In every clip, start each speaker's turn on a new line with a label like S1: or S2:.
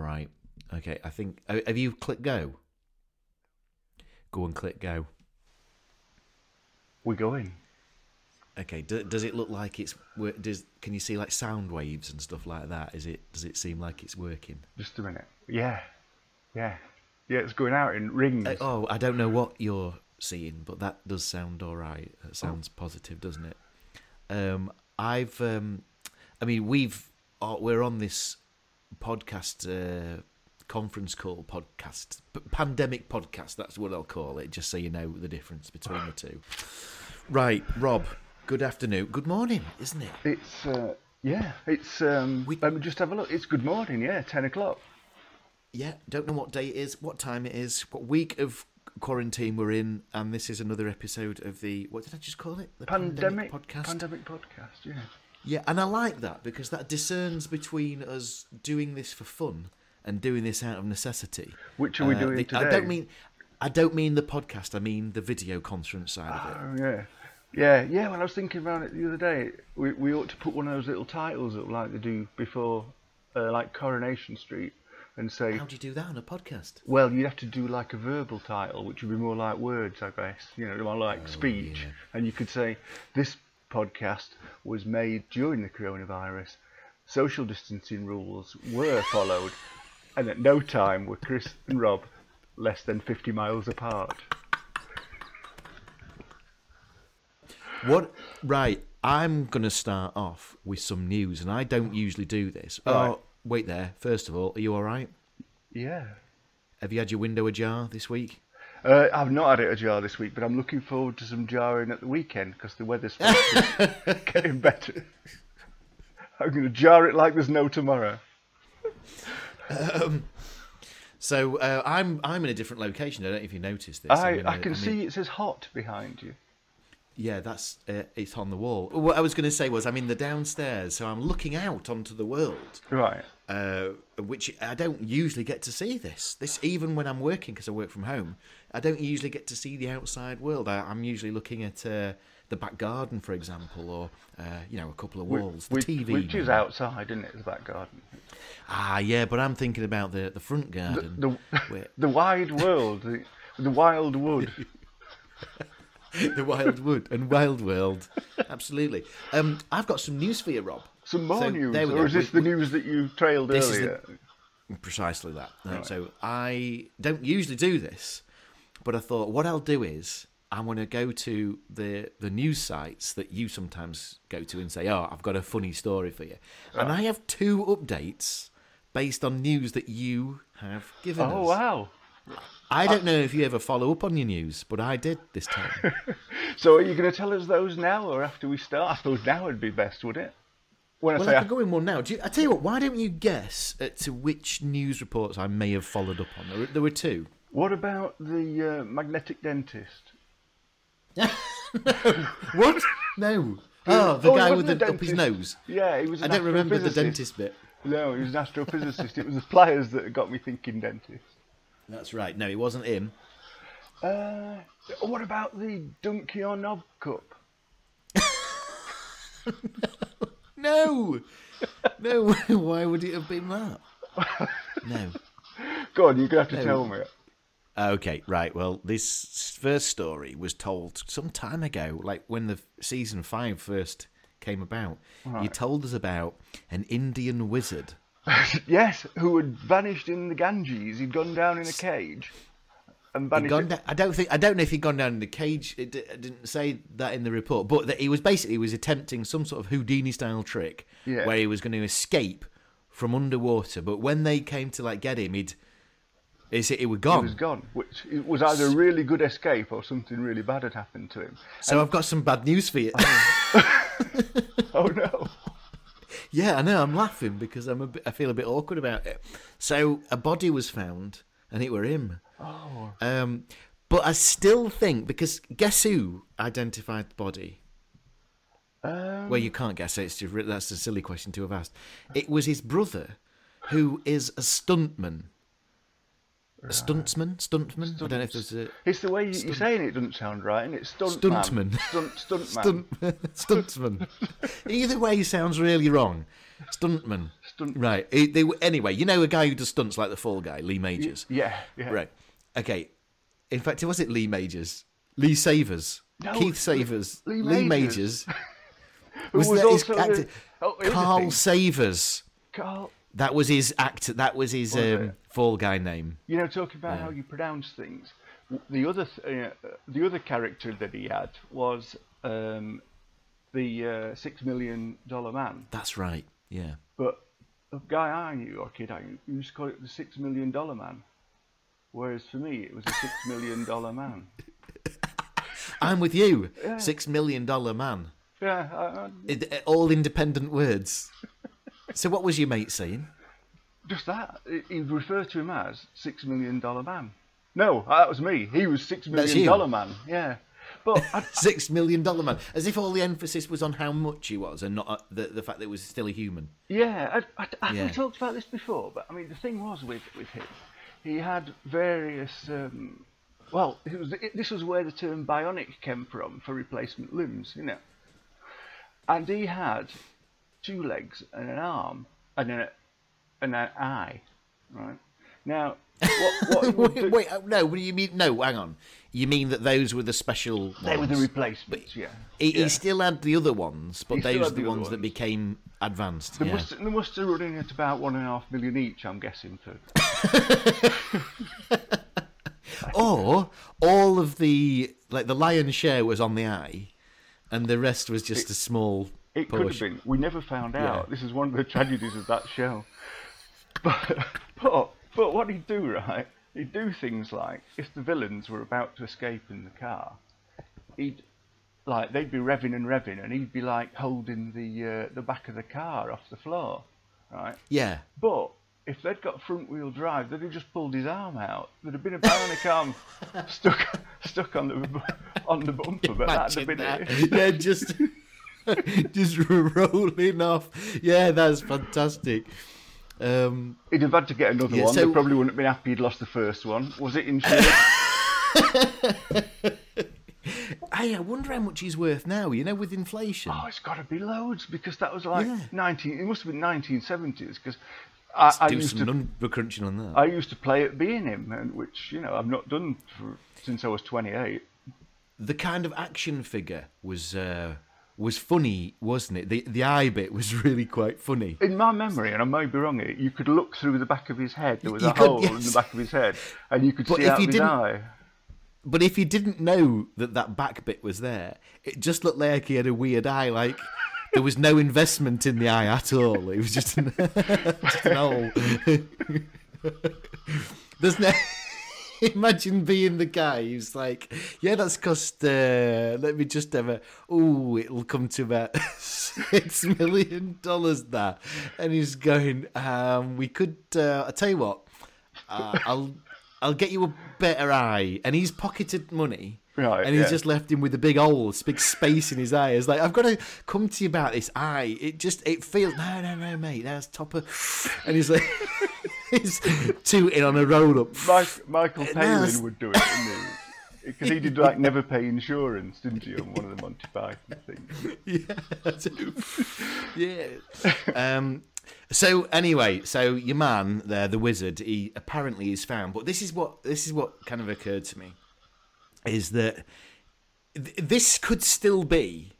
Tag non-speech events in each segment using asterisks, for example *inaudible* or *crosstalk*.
S1: Right. Okay. I think. Have you clicked go? Go and click go.
S2: We're going.
S1: Okay. Do, does it look like it's? Does can you see like sound waves and stuff like that? Is it? Does it seem like it's working?
S2: Just a minute. Yeah. Yeah. Yeah, it's going out in rings.
S1: Uh, oh, I don't know what you're seeing, but that does sound all right. That sounds positive, doesn't it? Um, I've, um, I mean, we've uh, we're on this podcast uh, conference call podcast, p- pandemic podcast. That's what I'll call it, just so you know the difference between the two. Right, Rob. Good afternoon. Good morning, isn't it?
S2: It's uh, yeah. It's um.
S1: We-
S2: Let me just have a look. It's good morning. Yeah, ten o'clock.
S1: Yeah, don't know what day it is, what time it is, what week of quarantine we're in, and this is another episode of the what did I just call it? The
S2: Pandemic
S1: podcast.
S2: Pandemic podcast. Yeah.
S1: Yeah, and I like that because that discerns between us doing this for fun and doing this out of necessity.
S2: Which are we doing
S1: the-
S2: today?
S1: I don't mean, I don't mean the podcast. I mean the video conference side of it.
S2: Oh yeah. Yeah, yeah. When I was thinking about it the other day, we we ought to put one of those little titles up like they do before, uh, like Coronation Street, and say,
S1: How do you do that on a podcast?
S2: well, you'd have to do like a verbal title, which would be more like words, I guess. You know, more like speech,
S1: yeah.
S2: and you could say this podcast was made during the coronavirus. Social distancing rules were followed, and at no time were Chris and Rob less than 50 miles apart.
S1: What? Right, I'm going to start off with some news, and I don't usually do this.
S2: Right.
S1: Oh, wait there. First of all, are you all right?
S2: Yeah.
S1: Have you had your window ajar this week?
S2: Uh, I've not had it ajar this week, but I'm looking forward to some jarring at the weekend because the weather's supposed to be getting better. I'm going to jar it like there's no tomorrow.
S1: So uh, I'm I'm in a different location. I don't know if you noticed this.
S2: I,
S1: in
S2: can
S1: I'm in-
S2: see it says hot behind you.
S1: Yeah, that's uh, it's on the wall. What I was going to say was I'm in the downstairs, so I'm looking out onto the world,
S2: Right.
S1: uh, which I don't usually get to see. This, this even when I'm working because I work from home, I don't usually get to see the outside world. I, I'm usually looking at uh, the back garden, for example, or uh, you know a couple of walls, the TV.
S2: which is outside, isn't it? The back garden.
S1: Ah, yeah, but I'm thinking about the the front garden.
S2: the,
S1: where- *laughs*
S2: the wide world, the, the wild wood. *laughs* *laughs*
S1: the wild wood and wild world. Absolutely. Um, I've got some news for you, Rob.
S2: Some more
S1: So,
S2: news,
S1: there
S2: or is this
S1: We-
S2: the news that you trailed earlier?
S1: Precisely that.
S2: Right.
S1: So I don't usually do this, but I thought what I'll do is I'm going to go to the the news sites that you sometimes go to and say, "Oh, I've got a funny story for you," and I have two updates based on news that you have given
S2: Oh
S1: us.
S2: Oh wow!
S1: I don't know if you ever follow up on your news, but I did this time. *laughs*
S2: So are you going to tell us those now, or after we start? I suppose now would be best, would it? When I
S1: Well,
S2: say
S1: I could go in one now. Do you, I tell you what, why don't you guess at to which news reports I may have followed up on? There were, there were two.
S2: What about the uh, magnetic dentist? *laughs*
S1: What? No. Oh, the
S2: Oh,
S1: guy with the, up his nose.
S2: Yeah, he was.
S1: I don't remember the dentist bit.
S2: No, he was an astrophysicist. it was the pliers that got me thinking dentist.
S1: That's right. No, it wasn't him.
S2: Uh, what about the Donkey or Knob Cup? *laughs*
S1: No. No. *laughs* Why would it have been that? No. *laughs*
S2: Go on, you're gonna have to
S1: No.
S2: tell me.
S1: Okay, right. Well, this first story was told some time ago, like when the season five first came about. You told us about an Indian wizard. *laughs*
S2: yes, who had vanished in the Ganges. He'd gone down in a cage and vanished.
S1: down, I don't think I don't know if he'd gone down in the cage. It, d- it didn't say that in the report, but that he was basically was attempting some sort of Houdini style trick
S2: Yeah.
S1: where he was going to escape from underwater. But when they came to like get him, he'd it's, it was
S2: he
S1: gone.
S2: was gone, which it was either a really good escape or something really bad had happened to him.
S1: So I've got some bad news for you. *laughs*
S2: Oh no! *laughs*
S1: yeah, I know. I'm laughing because I'm a bit, I feel a bit awkward about it. So a body was found, and it were him.
S2: Oh,
S1: Um, but I still think because guess who identified the body?
S2: um,
S1: Well, you can't guess it. It's just, that's a silly question to have asked. It was his brother, who is a stuntman. A stuntsman? Stuntman? I don't know if there's a.
S2: it's the way you, you're saying it doesn't sound right, and it's stunt
S1: Stuntman.
S2: Stunt, stuntman. *laughs*
S1: Stunt, stuntsman. Either way sounds really wrong. Stuntman.
S2: stunt.
S1: Right. It- they were- anyway, you know a guy who does stunts like the Fall Guy, Lee Majors.
S2: Yeah, yeah.
S1: Right. Okay. In fact, was it Lee Majors? Lee Savers.
S2: No,
S1: Keith Savers.
S2: Lee
S1: Lee
S2: Majors.
S1: Majors. *laughs*
S2: Who was,
S1: that his actor-
S2: oh,
S1: Carl. Savers.
S2: Carl.
S1: That was his act. That was his um. Fall Guy name.
S2: You know, talking about how you pronounce things. The other, th- uh, the other character that he had was um, the uh, six million dollar man.
S1: That's right. Yeah.
S2: But the guy I knew, or kid I knew, used to call it the six million dollar man. Whereas for me, it was a six million dollar man. *laughs*
S1: I'm with you.
S2: Yeah.
S1: Six million dollar man.
S2: Yeah, I, I,
S1: it- all independent words. So what was your mate saying?
S2: just that. He- He'd to him as six million dollar man. No, that was me. He was six million dollar man. Yeah, but *laughs* I,
S1: Six million dollar man. As if all the emphasis was on how much he was and not uh, the the fact that he was still a human.
S2: Yeah, I, I, I,
S1: Yeah.
S2: we talked about this before, but I mean, the thing was with, with him, he had various. Um, well, it was, it, this was where the term bionic came from for replacement limbs, you know. And he had two legs and an arm and an, and an eye, right? Now, what, what *laughs*
S1: wait, wait, uh, no. What do you mean? No, hang on. You mean that those were the special?
S2: they were the
S1: ones?
S2: replacements, yeah.
S1: He,
S2: yeah.
S1: he still had the other ones, but
S2: He
S1: those are the
S2: the other
S1: ones that became advanced.
S2: They
S1: yeah.
S2: must, they must have run in at about one and a half million each, I'm guessing, for *laughs*
S1: Or all of the like the lion's share was on the eye, and the rest was just a small
S2: It could have been. We never found
S1: Yeah.
S2: out. This is one of the tragedies of that show. *laughs* But, but, but what he'd do, right? He'd do things like if the villains were about to escape in the car, he'd like they'd be revving and revving, and he'd be like holding the uh, the back of the car off the floor, right?
S1: Yeah,
S2: But if they'd got front wheel drive, they'd have just pulled his arm out. There'd have been a bionic arm *laughs* stuck stuck on the *laughs* on the bumper, but that'd have been
S1: that.
S2: it.
S1: yeah, just *laughs* just *laughs* rolling off. Yeah, that's fantastic. Um,
S2: He'd have had to get another
S1: Yeah,
S2: one.
S1: so-
S2: They probably wouldn't have been happy he'd lost the first one. Was it insured? *laughs*
S1: hey, I wonder how much he's worth now. You know, with inflation.
S2: oh, it's got to be loads because that was like
S1: Yeah.
S2: 19. It must have been 1970s because I, I
S1: Do
S2: used
S1: some
S2: to
S1: number crunching on that.
S2: I used to play at being him, and which you know I've not done for, since I was 28.
S1: the kind of action figure was uh, was funny, wasn't it? The the eye bit was *laughs* really quite funny.
S2: In my memory, and I may be wrong you could look through the back of his head. There was
S1: You
S2: a
S1: could,
S2: hole in the back of his head, and you could
S1: But
S2: see out his eye.
S1: But if you didn't know that that back bit was there, it just looked like he had a weird eye. Like there was no investment in the eye at all. It was just an, *laughs* just an hole. *laughs* There's no. *laughs* Imagine being the guy who's like, yeah, that's cost. Uh, let me just have a. Oh, it'll come to about *laughs* six million dollars. That, and he's going. Um, we could. Uh, I tell you what. Uh, *laughs* I'll. I'll get you a better eye. And he's pocketed money.
S2: Right,
S1: And he's
S2: yeah.
S1: just left him with a big hole, this big space in his eye. It's like, I've got to come to you about this eye. It just, it feels, no, no, no, mate, that's top of. And he's like, he's tooting on a roll up.
S2: Mike, Michael Palin would do it, wouldn't he? Because he did like never pay insurance, didn't he, on one of the Monty Python things? *laughs*
S1: yeah. yeah. Um, so anyway, so your man there, the wizard, he apparently is found. But this is what this is what kind of occurred to me is that th- this could still be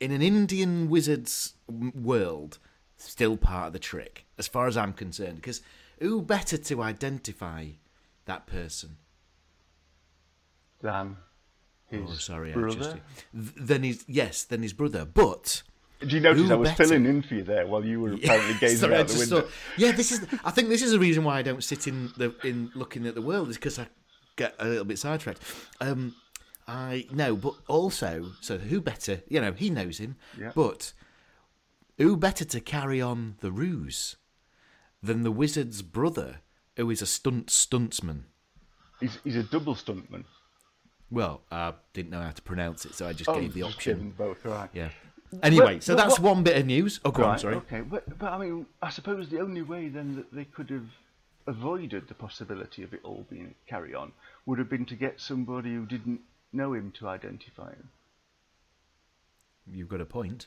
S1: in an Indian wizard's world, still part of the trick, as far as I'm concerned. Because who better to identify that person?
S2: Dan, his
S1: Oh, sorry,
S2: brother.
S1: just th- than his yes, than his brother, but.
S2: Did you notice I was
S1: better?
S2: filling in for you there while you were apparently gazing
S1: Sorry,
S2: out the window?
S1: thought- yeah, this is. I think this is the reason why I don't sit in the in looking at the world is because I get a little bit sidetracked. Um, I no, but also, so who better? You know, he knows him,
S2: Yeah.
S1: but who better to carry on the ruse than the wizard's brother, who is a stunt stuntsman?
S2: He's, he's a double stuntman.
S1: Well, I didn't know how to pronounce it, so I just
S2: Oh,
S1: gave the
S2: just
S1: option.
S2: both, right.
S1: Yeah. Anyway,
S2: Well,
S1: so that's
S2: what-
S1: one bit of news. Oh, go on, sorry.
S2: Okay, but, but I mean, I suppose the only way then that they could have avoided the possibility of it all being carry on would have been to get somebody who didn't know him to identify him.
S1: You've got a point.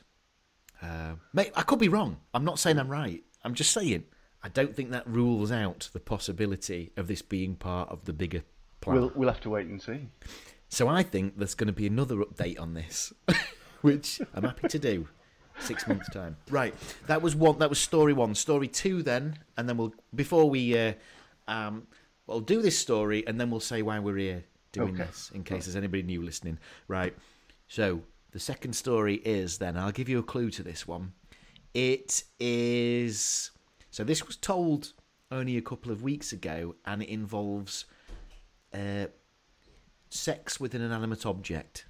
S1: Uh, mate, I could be wrong. I'm not saying I'm right. I'm just saying. I don't think that rules out the possibility of this being part of the bigger plan.
S2: We'll we'll have to wait and see.
S1: So I think there's going to be another update on this, *laughs* which I'm happy to do. Six months time. Right. That was one. That was story one. Story two, then, and then we'll before we uh, um, we'll do this story, and then we'll say why we're here doing
S2: Okay.
S1: this, in case there's anybody new listening. Right. So the second story is then I'll give you a clue to this one. It is so this was told only a couple of weeks ago, and it involves uh, sex with an inanimate object.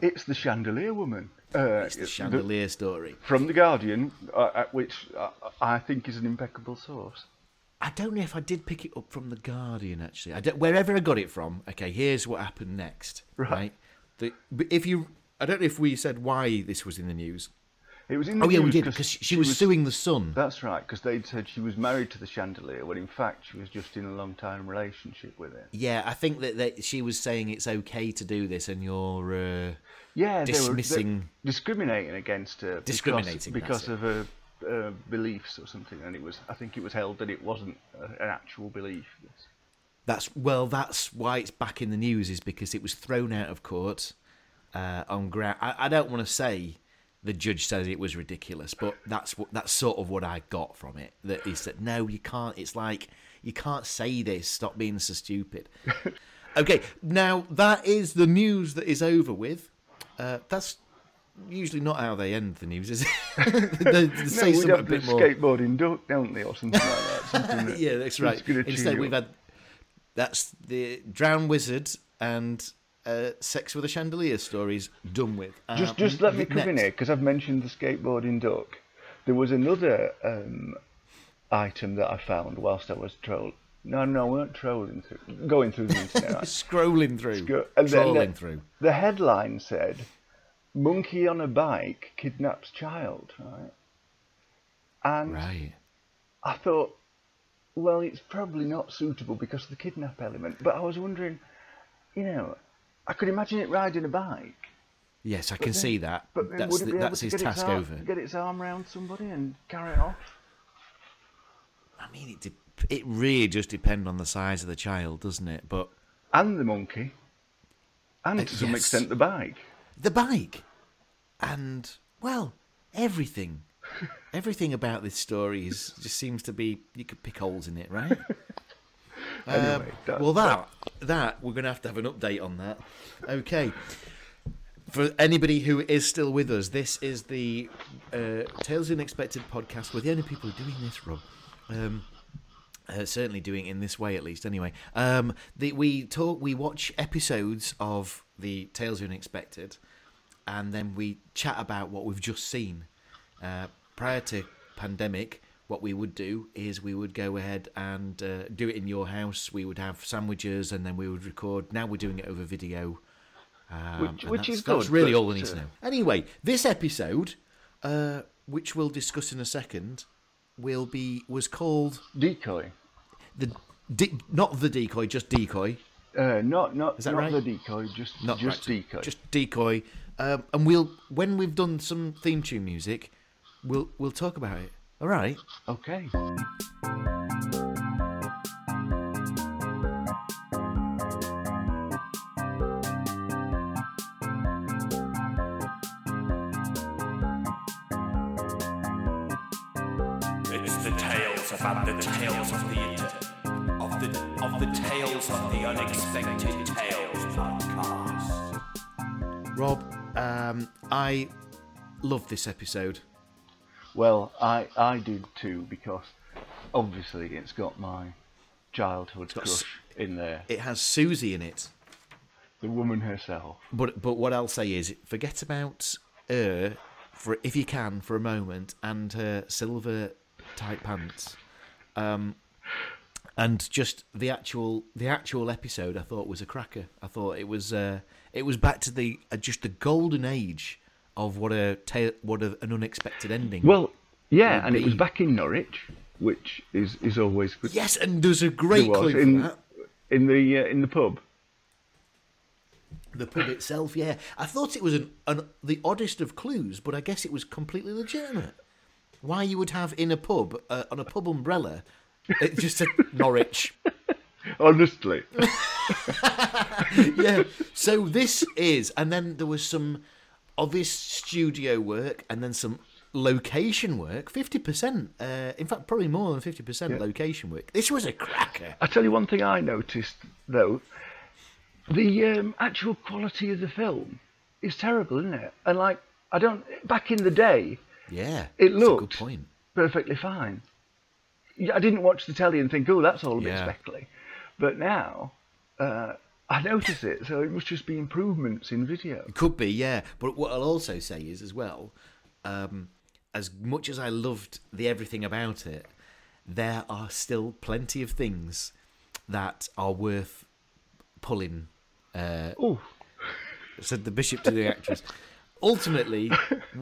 S2: It's the chandelier woman. Uh,
S1: It's the chandelier story.
S2: from the Guardian, uh, uh, which uh, I think is an impeccable source.
S1: I don't know if I did pick it up from the Guardian. Actually, I don't, wherever I got it from. Okay, here's what happened next.
S2: Right.
S1: The, but if you, I don't know if we said why this was in the news.
S2: It was in the
S1: Oh yeah, we did because she, was, suing the Sun.
S2: That's right, because they'd said she was married to the chandelier, when in fact she was just in a long-time relationship with it.
S1: Yeah, I think that, that she was saying it's okay to do this, and you're. Uh,
S2: Yeah, they were
S1: Dismissing-
S2: discriminating against her
S1: Discriminating,
S2: because,
S1: that's
S2: of her uh, beliefs or something, and it was I think it was held that it wasn't a, an actual belief.
S1: That's well. That's why it's back in the news is because it was thrown out of court uh, on ground. I, I don't want to say the judge says it was ridiculous, but that's what that's sort of what I got from it. That he said, "No, you can't." It's like you can't say this. Stop being so stupid. *laughs* okay, now that is the news that is over with. Uh, that's usually not how they end the news, is it? *laughs* they, they *laughs*
S2: No,
S1: say something
S2: have
S1: a bit more.
S2: skateboarding duck, don't they, or something like that. Something that-
S1: yeah, that's right.
S2: that's gonna cheer
S1: Instead, we've
S2: up.
S1: had that's the drowned wizard and uh, sex with a chandelier stories done with.
S2: Just,
S1: Um,
S2: just let me come in here because I've mentioned the skateboarding duck. There was another um, item that I found whilst I was trolling. No, no, we weren't trolling through, going through the *laughs* internet.
S1: Scrolling through,
S2: then
S1: trolling
S2: the-
S1: through.
S2: The headline said, "Monkey on a bike kidnaps child." Right, and
S1: Right.
S2: I thought, well, it's probably not suitable because of the kidnap element. But I was wondering, you know, I could imagine it riding a bike.
S1: Yes, I can see that.
S2: But
S1: That's
S2: would it
S1: the, that's
S2: to
S1: his
S2: get its
S1: task
S2: arm,
S1: over.
S2: Get its arm round somebody and carry it off.
S1: I mean, it de- it really just depends on the size of the child, doesn't it? But
S2: And the monkey. And
S1: Uh,
S2: to some
S1: yes.
S2: extent the bike.
S1: the bike, and well, everything, *laughs* everything about this story is just seems to be you could pick holes in it, right? *laughs*
S2: Anyway,
S1: Um, well, that that we're going to have to have an update on that. Okay. For anybody who is still with us, this is the uh, Tales of Unexpected podcast. We're the only people doing this, Rob. Um, uh, certainly doing it in this way, at least. Anyway, um, the, we talk, we watch episodes of the Tales of Unexpected, and then we chat about what we've just seen. Uh, prior to pandemic, what we would do is we would go ahead and uh, do it in your house. We would have sandwiches, and then we would record. Now we're doing it over video. Um,
S2: Which- which
S1: that's-
S2: is
S1: That's
S2: good,
S1: really
S2: but,
S1: all we need to
S2: uh,
S1: know. Anyway, this episode, uh, which we'll discuss in a second, will be was called
S2: Decoy.
S1: the de- not the decoy, just decoy,
S2: Uh, not not,
S1: Is that
S2: not
S1: right?
S2: the decoy, just,
S1: not
S2: just
S1: right,
S2: decoy.
S1: just decoy. Um, and we'll when we've done some theme tune music, we'll we'll talk about it. All right.
S2: Okay.
S3: It's the tales about the tales of the inter- of the of the tales of the unexpected tales podcast.
S1: Rob, um, I love this episode.
S2: Well, I I did too because obviously it's got my childhood
S1: got
S2: crush in there.
S1: It has Susie in it,
S2: The woman herself.
S1: but but what I'll say is forget about her for if you can for a moment and her silver tight pants. Um, and just the actual the actual episode, I thought was a cracker. I thought it was uh, it was back to the uh, just the golden age of what a ta- what a, an unexpected ending.
S2: Well, yeah, and it was back in Norwich, which is, is always good.
S1: yes, and there's a great
S2: was,
S1: clue
S2: in in the uh, in the pub.
S1: The pub itself, yeah. I thought it was an, an the oddest of clues, but I guess it was completely legitimate. why you would have in a pub uh, on a pub umbrella it *laughs* just said Norwich. *laughs*
S2: Honestly, *laughs*
S1: yeah. So this is, and then there was some obvious studio work, and then some location work. Fifty percent. Uh, in fact, probably more than fifty percent location work. This was a cracker.
S2: I tell you one thing I noticed though, the um, actual quality of the film is terrible, isn't it? And like, I don't. Back in the day,
S1: Yeah,
S2: It
S1: that's a good
S2: looked-
S1: point.
S2: perfectly fine. I didn't watch the telly and think, oh, that's all a bit
S1: Yeah.
S2: speckly. But now, uh, I notice it, so it must just be improvements in video.
S1: It could be, yeah. But what I'll also say is, as well, um, as much as I loved the everything about it, there are still plenty of things that are worth pulling. Uh,
S2: Oh,
S1: said the bishop to the actress. Ultimately,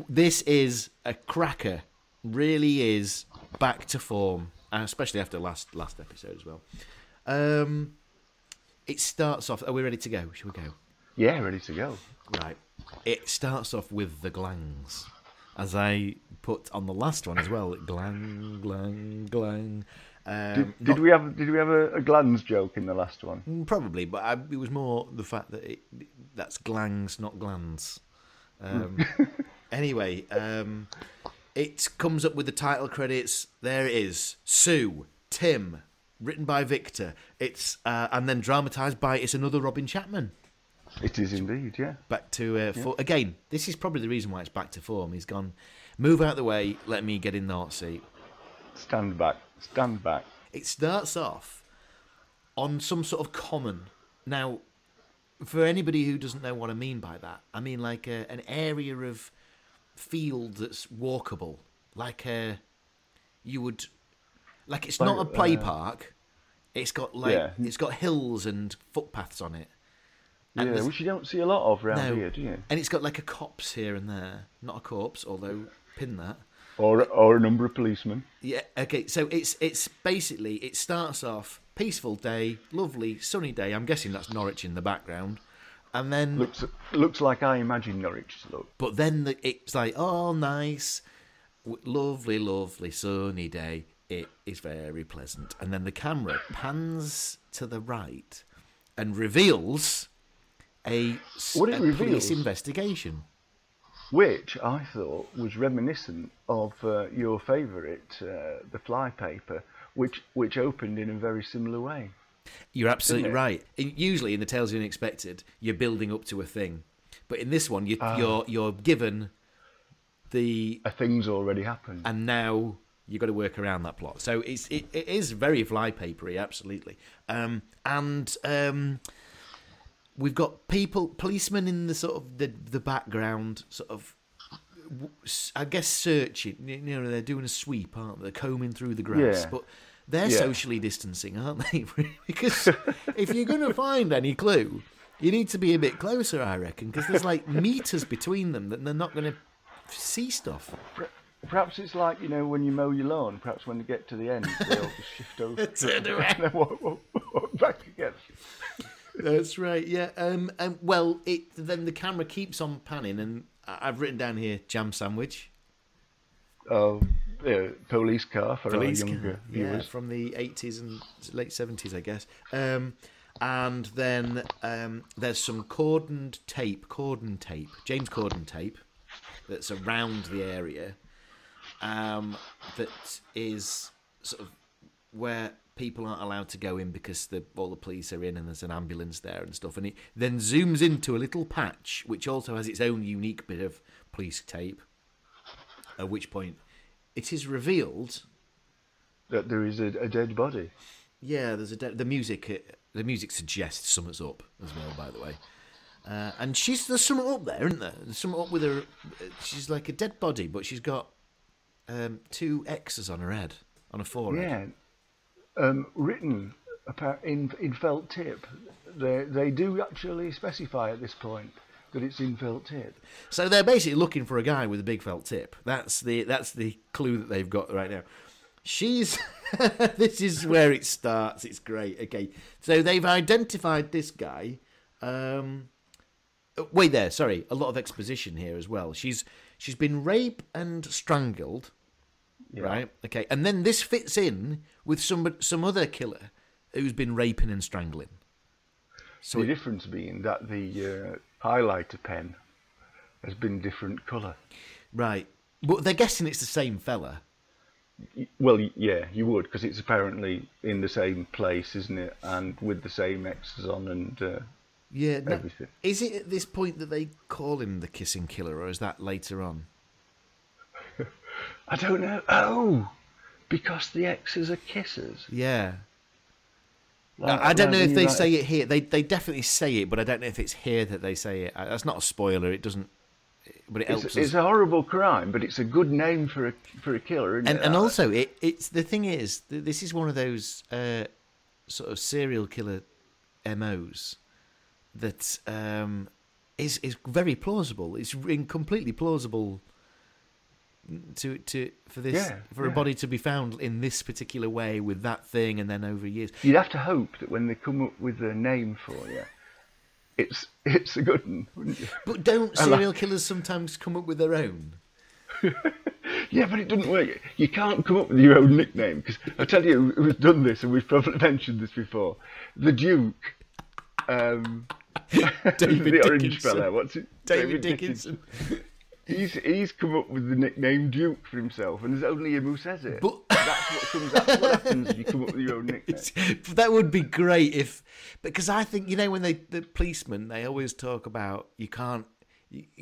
S1: this is a cracker. Really is back to form, and especially after last last episode as well. Um, it starts off. Are we ready to go? Shall we go?
S2: yeah, ready to go.
S1: Right. It starts off with the glangs, as I put on the last one as well. Glang, glang, glang. Um,
S2: Did, did we have did we have a, a glands joke in the last one?
S1: Mm, Probably, but I, it was more the fact that it, that's glangs, not glands. Um, *laughs* anyway, um, it comes up with the title credits. There it is. Sue, Tim, written by Victor. It's uh, and then dramatized by it's another Robin Chapman.
S2: It is indeed, yeah.
S1: Back to uh, for, again. This is probably the reason why it's back to form. He's gone. Move out the way. Let me get in the hot seat.
S2: Stand back, stand back.
S1: it starts off on some sort of common. Now, for anybody who doesn't know what I mean by that, I mean like a, an area of field that's walkable, like a you would like it's not a play
S2: uh,
S1: park. It's got like
S2: Yeah.
S1: it's got hills and footpaths on it. And
S2: yeah, which you don't see a lot of around
S1: no,
S2: here, do you?
S1: and it's got like a copse here and there. Not a corpse, although pin that.
S2: Or or a number of policemen.
S1: Yeah. Okay. So it's it's basically it starts off peaceful day, lovely sunny day. I'm guessing that's Norwich in the background, and then
S2: Looks looks like I imagine Norwich to look.
S1: but then the, it's like oh nice, w- lovely, lovely sunny day. It is very pleasant, and then the camera pans to the right and reveals a,
S2: What it
S1: a police
S2: reveals?
S1: investigation.
S2: which I thought was reminiscent of uh, your favourite, uh, the flypaper, which which opened in a very similar way.
S1: You're absolutely right. Usually in the Tales of the Unexpected, you're building up to a thing, but in this one, you,
S2: Ah.
S1: you're you're given the
S2: A thing's already happened.
S1: and now you've got to work around that plot. So it's it, it is very flypapery, absolutely. Um, and um, we've got people, policemen in the sort of the the background, sort of. I guess searching. You know, they're doing a sweep, aren't they? They're combing through the grass,
S2: Yeah.
S1: but they're
S2: Yeah.
S1: socially distancing, aren't they? *laughs* because if you're going to find any clue, you need to be a bit closer, I reckon, because there's like meters between them that they're not going to see stuff.
S2: Perhaps it's like you know when you mow your lawn. Perhaps when you get to the end, *laughs* they'll just shift over
S1: Turn *laughs*
S2: and then walk, walk, walk back again.
S1: That's right. Yeah. Um. And well, it then the camera keeps on panning, and I've written down here jam sandwich.
S2: Oh, yeah, police car for
S1: Police
S2: our
S1: car,
S2: younger
S1: yeah,
S2: viewers.
S1: from the eighties and late seventies, I guess. Um, and then um, there's some cordoned tape, cordon tape, James Corden tape, that's around the area. Um, that is sort of where people aren't allowed to go in because the, all the police are in and there's an ambulance there and stuff. And it then zooms into a little patch which also has its own unique bit of police tape. At which point, it is revealed
S2: That there is a, a dead body.
S1: yeah, there's a de- the music. uh, The music suggests something's up as well. By the way, uh, and she's there's something up there, isn't there? There's something up with her. uh, She's like a dead body, but she's got um, two X's on her head, on her forehead.
S2: Yeah, um, written in in felt tip. They they do actually specify at this point that it's in felt tip.
S1: So they're basically looking for a guy with a big felt tip. That's the that's the clue that they've got right now. She's *laughs* this is where it starts. It's great. Okay, so they've identified this guy. Um, uh, wait there. Sorry, a lot of exposition here as well. She's she's been raped and strangled,
S2: Yeah.
S1: right? Okay, and then this fits in with some some other killer who's been raping and strangling. So
S2: the
S1: it-
S2: difference being that the uh, highlighter pen has been different colour.
S1: right, but they're guessing it's the same fella.
S2: Well, yeah, you would because it's apparently in the same place, isn't it? And with the same X's on and uh,
S1: Yeah, no,
S2: everything.
S1: is it at this point that they call him the kissing killer, or is that later on?
S2: I don't know. Oh, because the X's are kisses.
S1: Yeah,
S2: Like-
S1: I don't know if they say it here. They they definitely say it, but I don't know if it's here that they say it. Uh, That's not a spoiler. It doesn't, but it helps
S2: It's, it's a horrible crime, but it's a good name for a for a killer, isn't
S1: and
S2: it?
S1: and also it it's the thing is this is one of those uh, sort of serial killer MOs that um, is is very plausible. It's in completely plausible to to for this
S2: Yeah,
S1: for a body to be found in this particular way with that thing, and then over years.
S2: You'd have to hope that when they come up with a name for you, it's it's a good one, wouldn't you?
S1: But don't
S2: I like-
S1: serial killers sometimes come up with their own? *laughs*
S2: Yeah, but it doesn't work. You can't come up with your own nickname because I tell you who's done this, and we've probably *laughs* mentioned this before. The Duke, um, *laughs*
S1: David
S2: the orange
S1: Dickinson.
S2: fella. What's it?
S1: David Dickinson.
S2: He's he's come up with the nickname Duke for himself, and there's only him who says it.
S1: But-
S2: that's what comes. That's what happens if you come up with your own *laughs* nickname.
S1: that would be great if because I think you know when they the policemen they always talk about you can't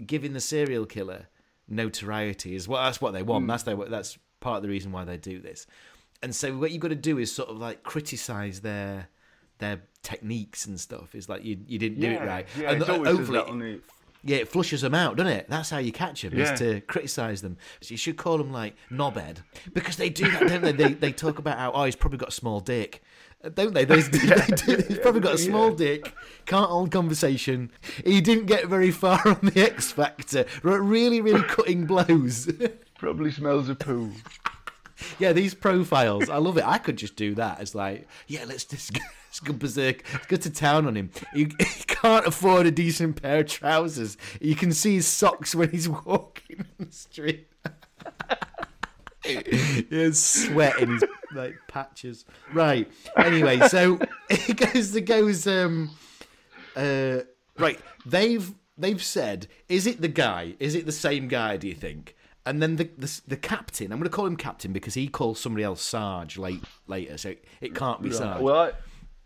S1: giving the serial killer notoriety is what that's what they want. Hmm. That's their that's part of the reason why they do this. And so what you've got to do is sort of like criticize their their techniques and stuff. Is like you you didn't do it right.
S2: yeah,
S1: and
S2: it's
S1: hopefully
S2: that on the-
S1: yeah, it flushes them out, doesn't it? That's how you catch them,
S2: Yeah.
S1: is to criticise them. So you should call them like knobhead because they do that, don't they? They they talk about how oh he's probably got a small dick, Uh, don't they? They, *laughs* they do. He's probably got a small dick, can't hold conversation. He didn't get very far on the X Factor. Really, really cutting blows. *laughs*
S2: Probably smells of poo. *laughs*
S1: yeah, these profiles, I love it. I could just do that. It's like yeah, let's just. *laughs* Go berserk. Go to town on him. He, *laughs* he can't afford a decent pair of trousers. You can see his socks when he's walking in the street. He's sweating like patches. Right. Anyway, so it goes. It goes. Um. Uh. Right. They've they've said, is it the guy? Is it the same guy? Do you think? And then the the, the captain. I'm going to call him captain because he calls somebody else Sarge late later, so it, can't be Sarge.
S2: Well,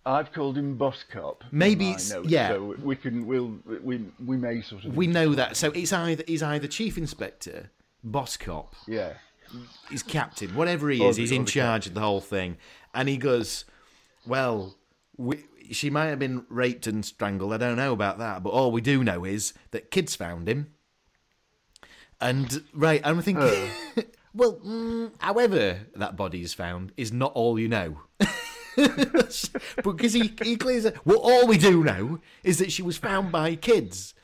S2: I, I've called him Boss Cop.
S1: Maybe it's-
S2: notes,
S1: yeah.
S2: So we can we'll we we may sort of
S1: we know that. So it's either he's either chief inspector, boss cop,
S2: yeah.
S1: he's captain, whatever he is,
S2: the-
S1: he's in charge of the whole thing. And he goes, Well, we, she might have been raped and strangled. I don't know about that. But all we do know is that kids found him. And, right, I'm thinking, *laughs* well, mm, however that body is found is not all you know. *laughs* because he, he clears it. Well, all we do know is that she was found by kids.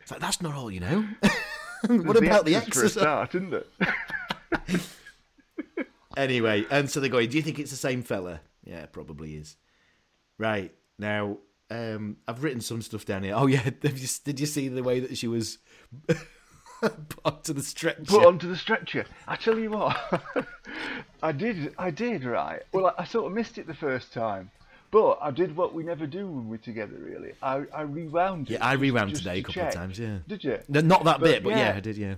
S1: It's like, that's not all you know. *laughs* what about the
S2: extras for a
S1: exercise?
S2: start, isn't it?
S1: Anyway, and so they're going, Do you think it's the same fella? Yeah, probably is. Right. Now, um, I've written some stuff down here. Oh, yeah. Did you, did you see the way that she was *laughs* onto the stretcher?
S2: Put onto the stretcher. I tell you what, *laughs* I did, I did, right. Well, I, I sort of missed it the first time, but I did what we never do when we're together. Really, I, I rewound it.
S1: yeah, I rewound
S2: just
S1: today a
S2: to
S1: couple of times, yeah.
S2: Did you?
S1: No, not that
S2: But,
S1: bit, but yeah.
S2: yeah.
S1: I did, yeah.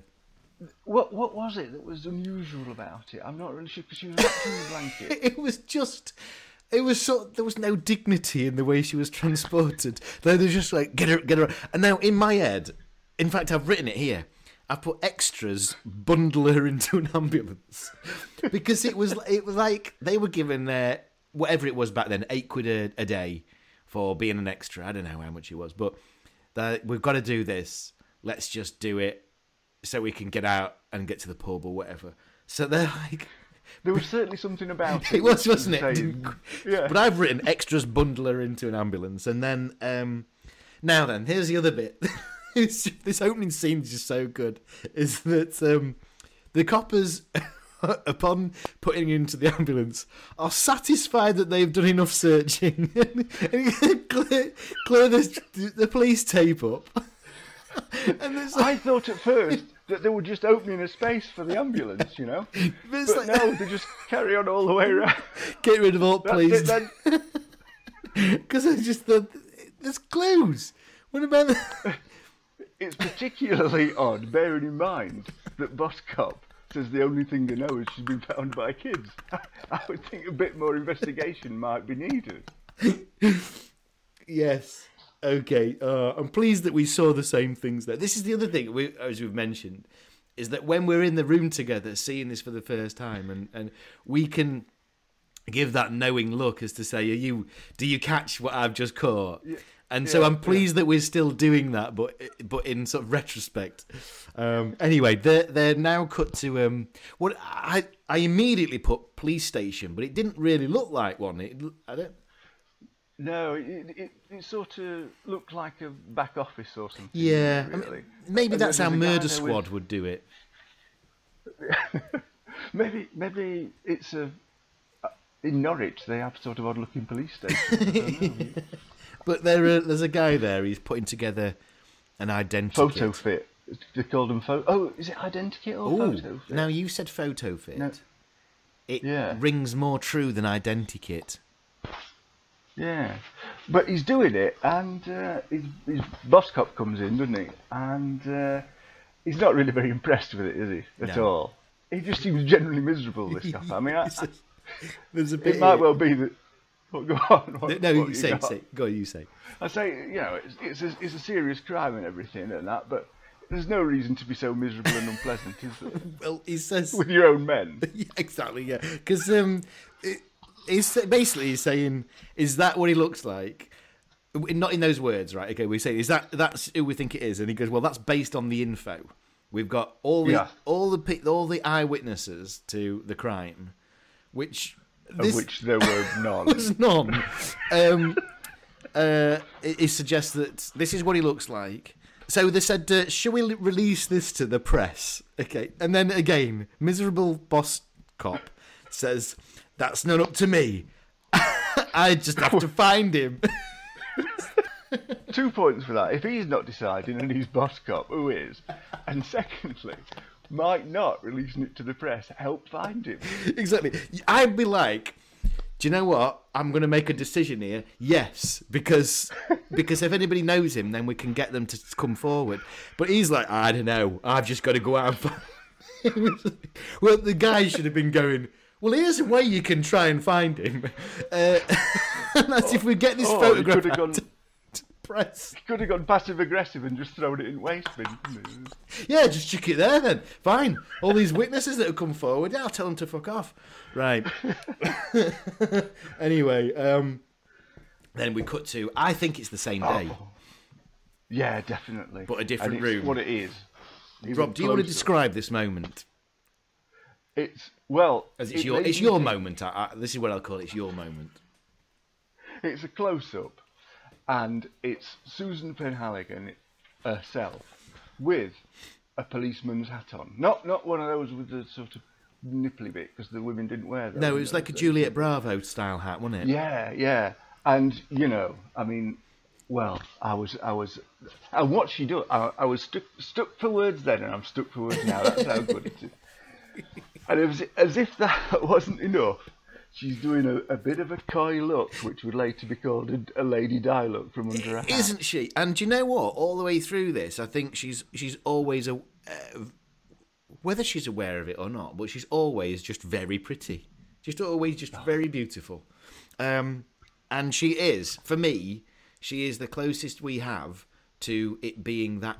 S2: What what was it that was unusual about it? I'm not really sure because she was wrapped in the blanket. *laughs*
S1: It was just. It was so there was no dignity in the way she was transported. They were just like get her, get her. And now in my head, in fact, I've written it here. I've put extras bundle her *laughs* into an ambulance because it was it was like they were given their whatever it was back then eight quid a, a day for being an extra. I don't know how much it was, but that we've got to do this. Let's just do it so we can get out and get to the pub or whatever. So they're like.
S2: There was certainly something about it. *laughs*
S1: It was, wasn't it?
S2: Yeah.
S1: But I've written extras bundler into an ambulance, and then um, now then, here's the other bit. *laughs* It's just- *laughs* this opening scene is just so good. Is that um, the coppers, *laughs* upon putting into the ambulance, are satisfied that they've done enough searching *laughs* and clear, clear the, the police tape up. and it's like,
S2: I thought at first that they were just opening a space for the ambulance, you know.
S1: But
S2: But
S1: like-
S2: no, they just carry on all the way around.
S1: Get rid of all, please. Because I just thought there's clues. What about the...
S2: It's particularly odd, bearing in mind that Boss Cop says the only thing they know is she's been found by kids. *laughs* I would think a bit more investigation might be needed.
S1: Yes. Okay. Uh, I'm pleased that we saw the same things there. This is the other thing, we, as we've mentioned, is that when we're in the room together, seeing this for the first time, and, and we can give that knowing look as to say, "Are you? Do you catch what I've just caught?" And so I'm pleased that we're still doing that, but but in sort of retrospect. Um, anyway, they're they're now cut to um, what I I immediately put police station, but it didn't really look like one. It I don't.
S2: No, it, it, it sort of looked like a back office or something.
S1: Yeah, I mean, maybe
S2: And
S1: that's how Murder Squad
S2: with-
S1: would do it. *laughs*
S2: Maybe, maybe it's a. In Norwich, they have sort of odd-looking police stations. *laughs* I don't know.
S1: But there, uh, there's a guy there. He's putting together an identity.
S2: photo fit. They called them photo. Oh, is it identikit or
S1: Ooh,
S2: photo fit?
S1: now you said photo fit.
S2: No.
S1: It
S2: Yeah.
S1: rings more true than identikit.
S2: Yeah, but he's doing it, and uh, his, his boss cop comes in, doesn't he? And uh, he's not really very impressed with it, is he? At
S1: No.
S2: all. He just seems generally miserable. This cop. I mean, I- *laughs*
S1: There's a bit.
S2: it might well be that. Well, go on. What,
S1: no,
S2: what
S1: you say, say, go. You say.
S2: I say, you know, it's, it's, a, it's a serious crime and everything and that, but there's no reason to be so miserable and unpleasant, is there? *laughs*
S1: Well, he says.
S2: With your own men. *laughs*
S1: yeah, exactly. Yeah, because um, it, he's basically he's saying, "Is that what he looks like?" Not in those words, right? Okay, we say, "Is that that's who we think it is?" And he goes, "Well, that's based on the info. We've got all the
S2: Yeah.
S1: all the all the eyewitnesses to the crime, which
S2: Of which there were *laughs* none.
S1: was none. um, uh, it, it suggests that this is what he looks like. So they said, uh, "Shall we release this to the press?" Okay, and then again, miserable boss cop says, "That's not up to me. *laughs* I just have to *laughs* find him."
S2: Two points for that. If he's not deciding and he's boss cop, who is? And secondly, might not releasing it to the press help find him. *laughs*
S1: exactly. I'd be like, "Do you know what? I'm going to make a decision here. Yes, because because if anybody knows him, then we can get them to come forward." But he's like, "I don't know. I've just got to go out and find." *laughs* well, the guy should have been going. Well, here's a way you can try and find him. Uh, *laughs* and that's if we get this
S2: Oh,
S1: photograph
S2: could have gone-
S1: to, to press.
S2: Could have gone passive aggressive and just thrown it in waste bin.
S1: Yeah, just chuck it there then. Fine. All these witnesses that have come forward, yeah, I'll tell them to fuck off. Right. *laughs* anyway, um, then we cut to. I think it's the same day.
S2: he? Yeah, definitely.
S1: But a different room.
S2: What it is.
S1: Rob, do you want to describe this moment?
S2: It's well.
S1: As it's
S2: it
S1: your, it's your
S2: think-
S1: moment. I, I, this is what I'll call it. It's your moment.
S2: It's a close up, and it's Susan Penhaligon herself with a policeman's hat on. Not not one of those with the sort of nipply bit because the women didn't wear them.
S1: No, it was like a Juliet Bravo style hat, wasn't it?
S2: Yeah, yeah, and you know, I mean, well, I was, I was, and what she do, I, I was stuck, stuck for words then, and I'm stuck for words now. That's how good it is. And it was as if that *laughs* wasn't enough. She's doing a, a bit of a coy look, which would later be called a, a Lady Di look from under her hat.
S1: Isn't she? And do you know what? All the way through this, I think she's she's always a uh, whether she's aware of it or not, but she's always just very pretty. Just always just very beautiful. Um, and she is for me. She is the closest we have to it being that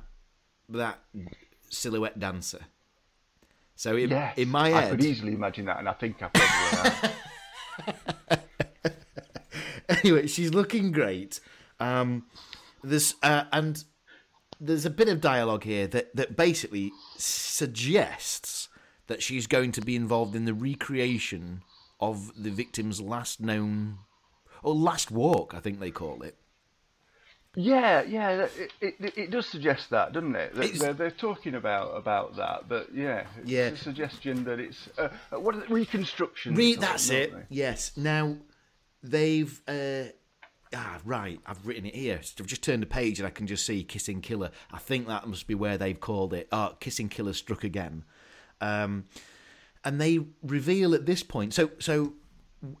S1: that silhouette dancer. So in,
S2: Yes,
S1: in my
S2: I could easily imagine that, and I think I probably. *laughs* *laughs*
S1: anyway, she's looking great. Um, uh, and there's a bit of dialogue here that that basically suggests that she's going to be involved in the recreation of the victim's last known or last walk, I think they call it.
S2: Yeah, yeah, it, it, it does suggest that, doesn't it? That they're, they're talking about about that, but yeah, it's
S1: Yeah.
S2: a suggestion that it's uh, uh, what is it, reconstruction.
S1: Re- that's it.
S2: they?
S1: Yes. Now they've uh, ah, right, I've written it here. I've just turned the page and I can just see Kissing Killer. I think that must be where they've called it. Oh, Kissing Killer struck again. Um, and they reveal at this point. So, so,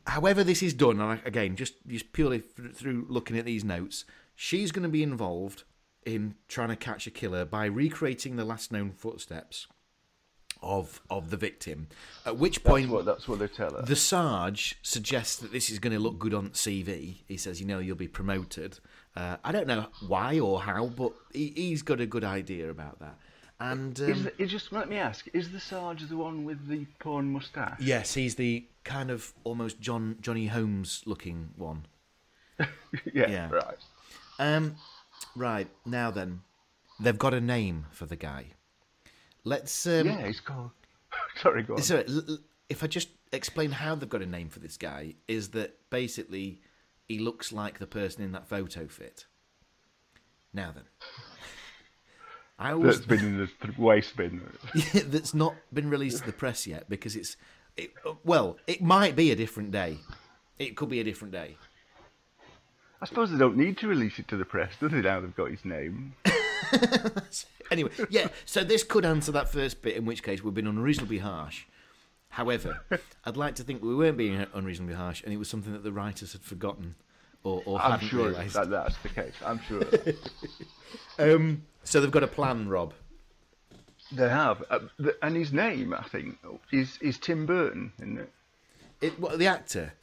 S1: however this is done, and I- again, just just purely th- through looking at these notes, she's going to be involved in trying to catch a killer by recreating the last known footsteps of of the victim. At which
S2: That's
S1: point,
S2: what that's what they tell her.
S1: the Sarge suggests that this is going to look good on CV. He says, you know, you'll be promoted. Uh, I don't know why or how, but he, he's got a good idea about that. And um,
S2: is, the, just let me ask: Is the Sarge the one with the porn moustache?
S1: yes, he's the kind of almost John Johnny Holmes looking one. *laughs*
S2: yeah,
S1: yeah.
S2: right.
S1: Um, right now then, they've got a name for the guy. Let's um,
S2: yeah, he's called. *laughs* Sorry, go on.
S1: So, l- l- if I just explain how they've got a name for this guy, is that basically he looks like the person in that photo fit. Now then, *laughs* I always
S2: That's been in the th- waste bin. *laughs*
S1: that's not been released to the press yet because it's it, well, it might be a different day. It could be a different day.
S2: I suppose they don't need to release it to the press, do they? Now they've got his name. *laughs*
S1: Anyway, yeah. So this could answer that first bit, in which case we've been unreasonably harsh. However, *laughs* I'd like to think we weren't being unreasonably harsh, and it was something that the writers had forgotten or, or
S2: I'm
S1: hadn't
S2: sure
S1: realised.
S2: that that's the case. I'm sure *laughs*
S1: Um, so they've got a plan, Rob.
S2: they have. Uh, the, and his name, I think, is is Tim Burton, isn't it?
S1: It, what, the actor.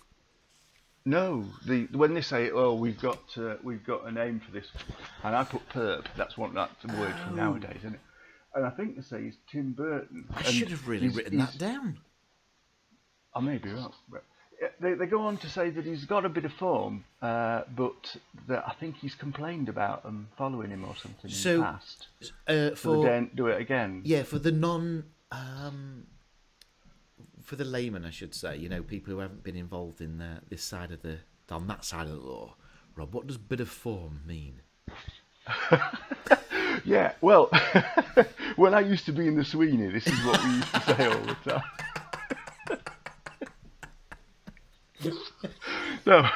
S2: No, the when they say, "Oh, we've got uh, we've got a name for this," and I put perp. That's what that's a word from nowadays, isn't it? And I think they say he's Tim Burton.
S1: I should have really
S2: he's-
S1: written
S2: he's-
S1: that down.
S2: I may be wrong. But they, they go on to say that he's got a bit of form, uh, but that I think he's complained about them following him or something in
S1: So,
S2: the past.
S1: Uh,
S2: So they daren't do it again.
S1: yeah, for the non, um, for the layman, I should say. You know, people who haven't been involved in uh, this side of the on that side of the law. Rob, what does bit of form mean? *laughs*
S2: Yeah, well, *laughs* when I used to be in the Sweeney, this is what we used to say all the time. *laughs* no,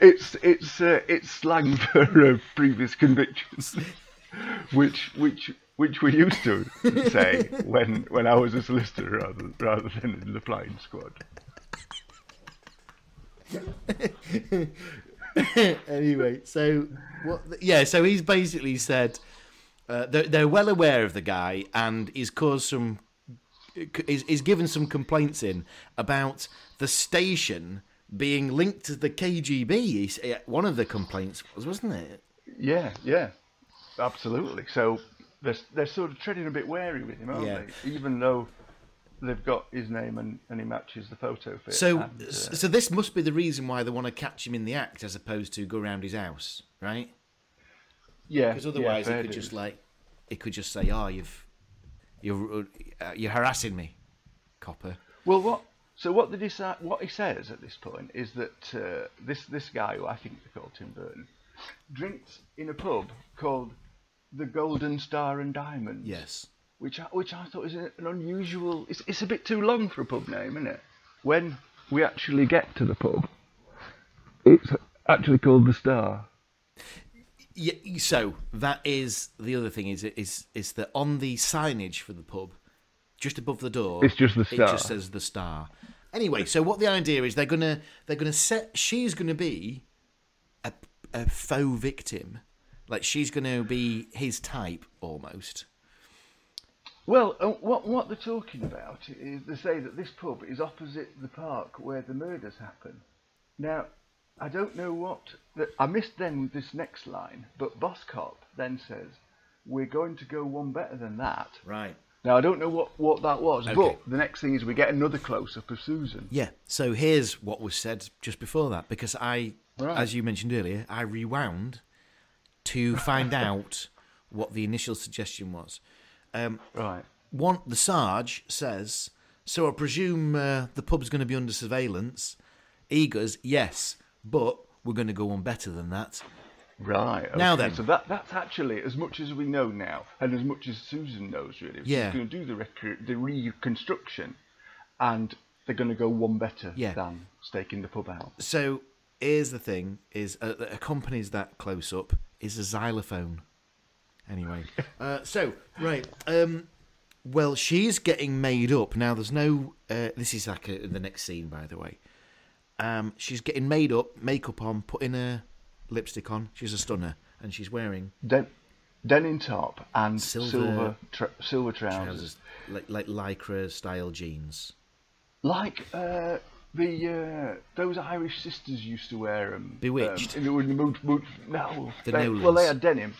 S2: it's it's uh, it's slang for uh, previous convictions, which which which we used to say *laughs* when when I was a solicitor rather rather than in the flying squad. *laughs*
S1: anyway, so what? Yeah, so he's basically said uh, they're, they're well aware of the guy, and he's caused some. He's, he's given some complaints in about the station being linked to the KGB. He's, one of the complaints was, wasn't it?
S2: Yeah, yeah, absolutely. So they're they're sort of treading a bit wary with him, aren't
S1: Yeah.
S2: they? Even though they've got his name and, and he matches the photo fit.
S1: So,
S2: and, uh,
S1: so this must be the reason why they want to catch him in the act, as opposed to go around his house, right?
S2: yeah,
S1: Because otherwise,
S2: yeah,
S1: he could just like, he could just say, "Oh, you've, you're, uh, you're harassing me, copper."
S2: Well, what? So what they decide, what he says at this point is that uh, this this guy, who I think they call Tim Burton, drinks in a pub called the Golden Star and Diamond.
S1: Yes.
S2: which I, which I thought is an unusual. It's it's a bit too long for a pub name, isn't it? When we actually get to the pub, it's actually called the Star.
S1: Yeah, so that is the other thing is is is that on the signage for the pub, just above the door,
S2: It's just the star.
S1: It just says the star. Anyway, so what the idea is they're gonna they're gonna set she's gonna be a a faux victim, like she's gonna be his type almost.
S2: Well, uh, what what they're talking about is they say that this pub is opposite the park where the murders happen. Now, I don't know what I missed then with this next line, but Boss Cop then says we're going to go one better than that.
S1: Right.
S2: Now I don't know what, what that was,
S1: Okay.
S2: but the next thing is we get another close up of Susan.
S1: Yeah. So here's what was said just before that, because I,
S2: Right.
S1: as you mentioned earlier, I rewound to find *laughs* out what the initial suggestion was. Um,
S2: Right.
S1: one, the Sarge says, "So I presume uh, the pub's going to be under surveillance." He goes, "Yes, but we're going to go on better than that."
S2: Right.
S1: Now then.
S2: So that that's actually as much as we know now, and as much as Susan knows, really.
S1: Yeah.
S2: She's going to do the recre- the reconstruction, and they're going to go one better
S1: Yeah.
S2: than staking the pub out.
S1: So here's the thing: is uh, that accompanies that close up is a xylophone. Anyway, *laughs* uh, so right, um, well, she's getting made up now. There's no. Uh, this is like a, the next scene, by the way. Um, she's getting made up, makeup on, putting her lipstick on. She's a stunner, and she's wearing
S2: Den- denim top and
S1: Silver
S2: silver silver, silver trousers.
S1: trousers like like lycra style jeans.
S2: Like uh, the uh, those Irish sisters used to wear them.
S1: Bewitched?
S2: Um, in the, in mood, no,
S1: The
S2: they,
S1: Nolans.
S2: well they had denim.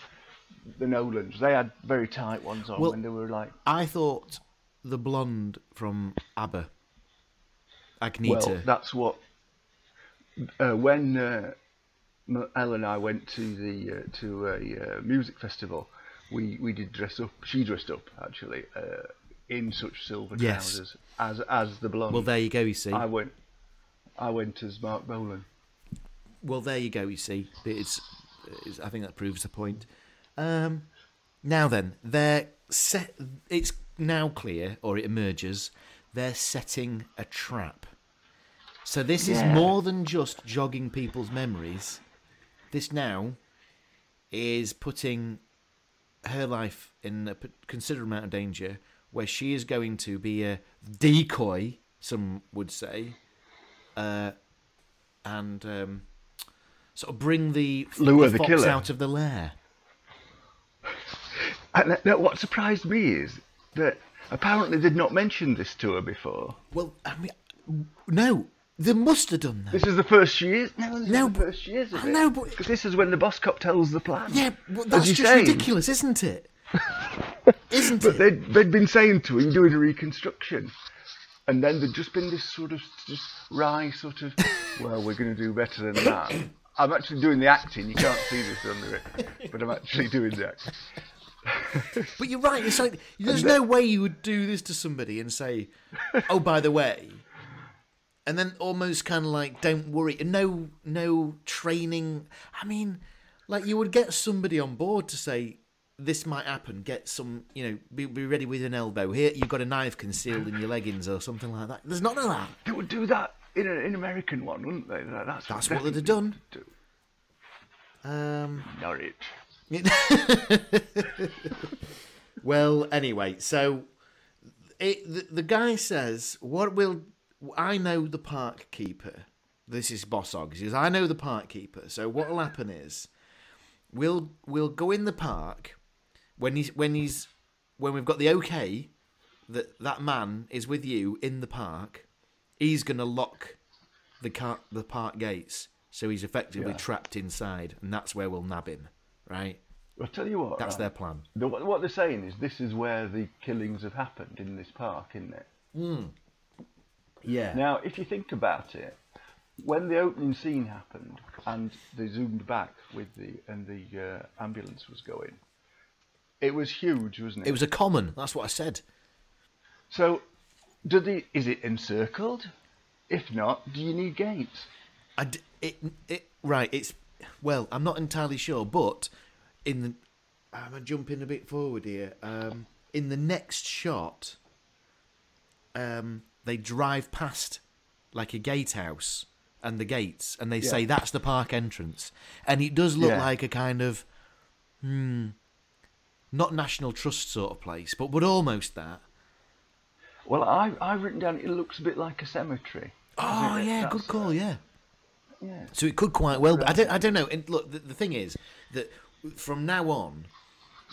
S2: The Nolans, they had very tight ones on
S1: Well-
S2: when they were like.
S1: I thought the blonde from ABBA, Agneta.
S2: Well, that's what. Uh, when uh, Elle and I went to the uh, to a uh, music festival, we we did dress up. She dressed up actually uh, in such silver
S1: Yes.
S2: trousers as as the blonde.
S1: well, there you go. You see.
S2: I went. I went as Marc Bolan.
S1: Well, there you go. You see, it's, it's I think that proves the point. Um, now then, they're set. It's now clear, or it emerges, they're setting a trap. So this is more than just jogging people's memories. This now is putting her life in a considerable amount of danger, where she is going to be a decoy. Some would say, uh, and um, sort of bring the,
S2: Lure the
S1: fox
S2: killer.
S1: out of the lair.
S2: And th- what surprised me is that apparently they'd not mentioned this to her before.
S1: Well, I mean, no, they must have done that.
S2: This is the first she is. No, this
S1: No,
S2: is the
S1: but-
S2: first she is. Of
S1: I
S2: it.
S1: know, but-
S2: because this is when the boss cop tells the plan.
S1: Yeah, well, that's
S2: you
S1: just
S2: say.
S1: ridiculous, isn't it? *laughs* isn't
S2: But
S1: it?
S2: they'd, they'd been saying to him, doing a reconstruction. And then there'd just been this sort of just wry sort of, well, we're going to do better than that. I'm actually doing the acting. You can't see this under it, but I'm actually doing the acting. *laughs*
S1: But you're right. It's like there's no way you would do this to somebody and say, "Oh, by the way," and then almost kind of like, "Don't worry." No, no training. I mean, like you would get somebody on board to say, "This might happen." Get some, you know, be, be ready with an elbow. Here, you've got a knife concealed in your leggings or something like that. There's none of that.
S2: They would do that in an in American one, wouldn't they? That's,
S1: That's what they'd have done.
S2: do.
S1: Um,
S2: Norwich. *laughs*
S1: well, anyway, so it, the, the guy says, "What will I know the park keeper?" This is Boss Og. He says, "I know the park keeper." So what will happen is, we'll we'll go in the park when he's when he's when we've got the okay that that man is with you in the park. He's gonna lock the car the park gates, so he's effectively
S2: Yeah.
S1: trapped inside, and that's where we'll nab him. Right?
S2: I'll tell you what.
S1: That's
S2: right.
S1: their plan.
S2: The, what they're saying is this is where the killings have happened in this park, isn't it?
S1: Yeah.
S2: Now, if you think about it, when the opening scene happened and they zoomed back with the and the uh, ambulance was going, it was huge, wasn't it?
S1: It was a common. That's what I said.
S2: So, do the is it encircled? If not, do you need gates?
S1: I d- it, it, right. It's well. I'm not entirely sure, but in the I'm jumping a bit forward here. Um, in the next shot, um, they drive past like a gatehouse and the gates, and they say that's the park entrance, and it does look
S2: Yeah.
S1: like a kind of hmm, not National Trust sort of place, but but almost that.
S2: Well, I I've written down it looks a bit like a cemetery.
S1: Oh yeah,
S2: That's-
S1: good call. Yeah.
S2: Yeah.
S1: So it could quite well. I don't. I don't know. And look, the, the thing is that from now on,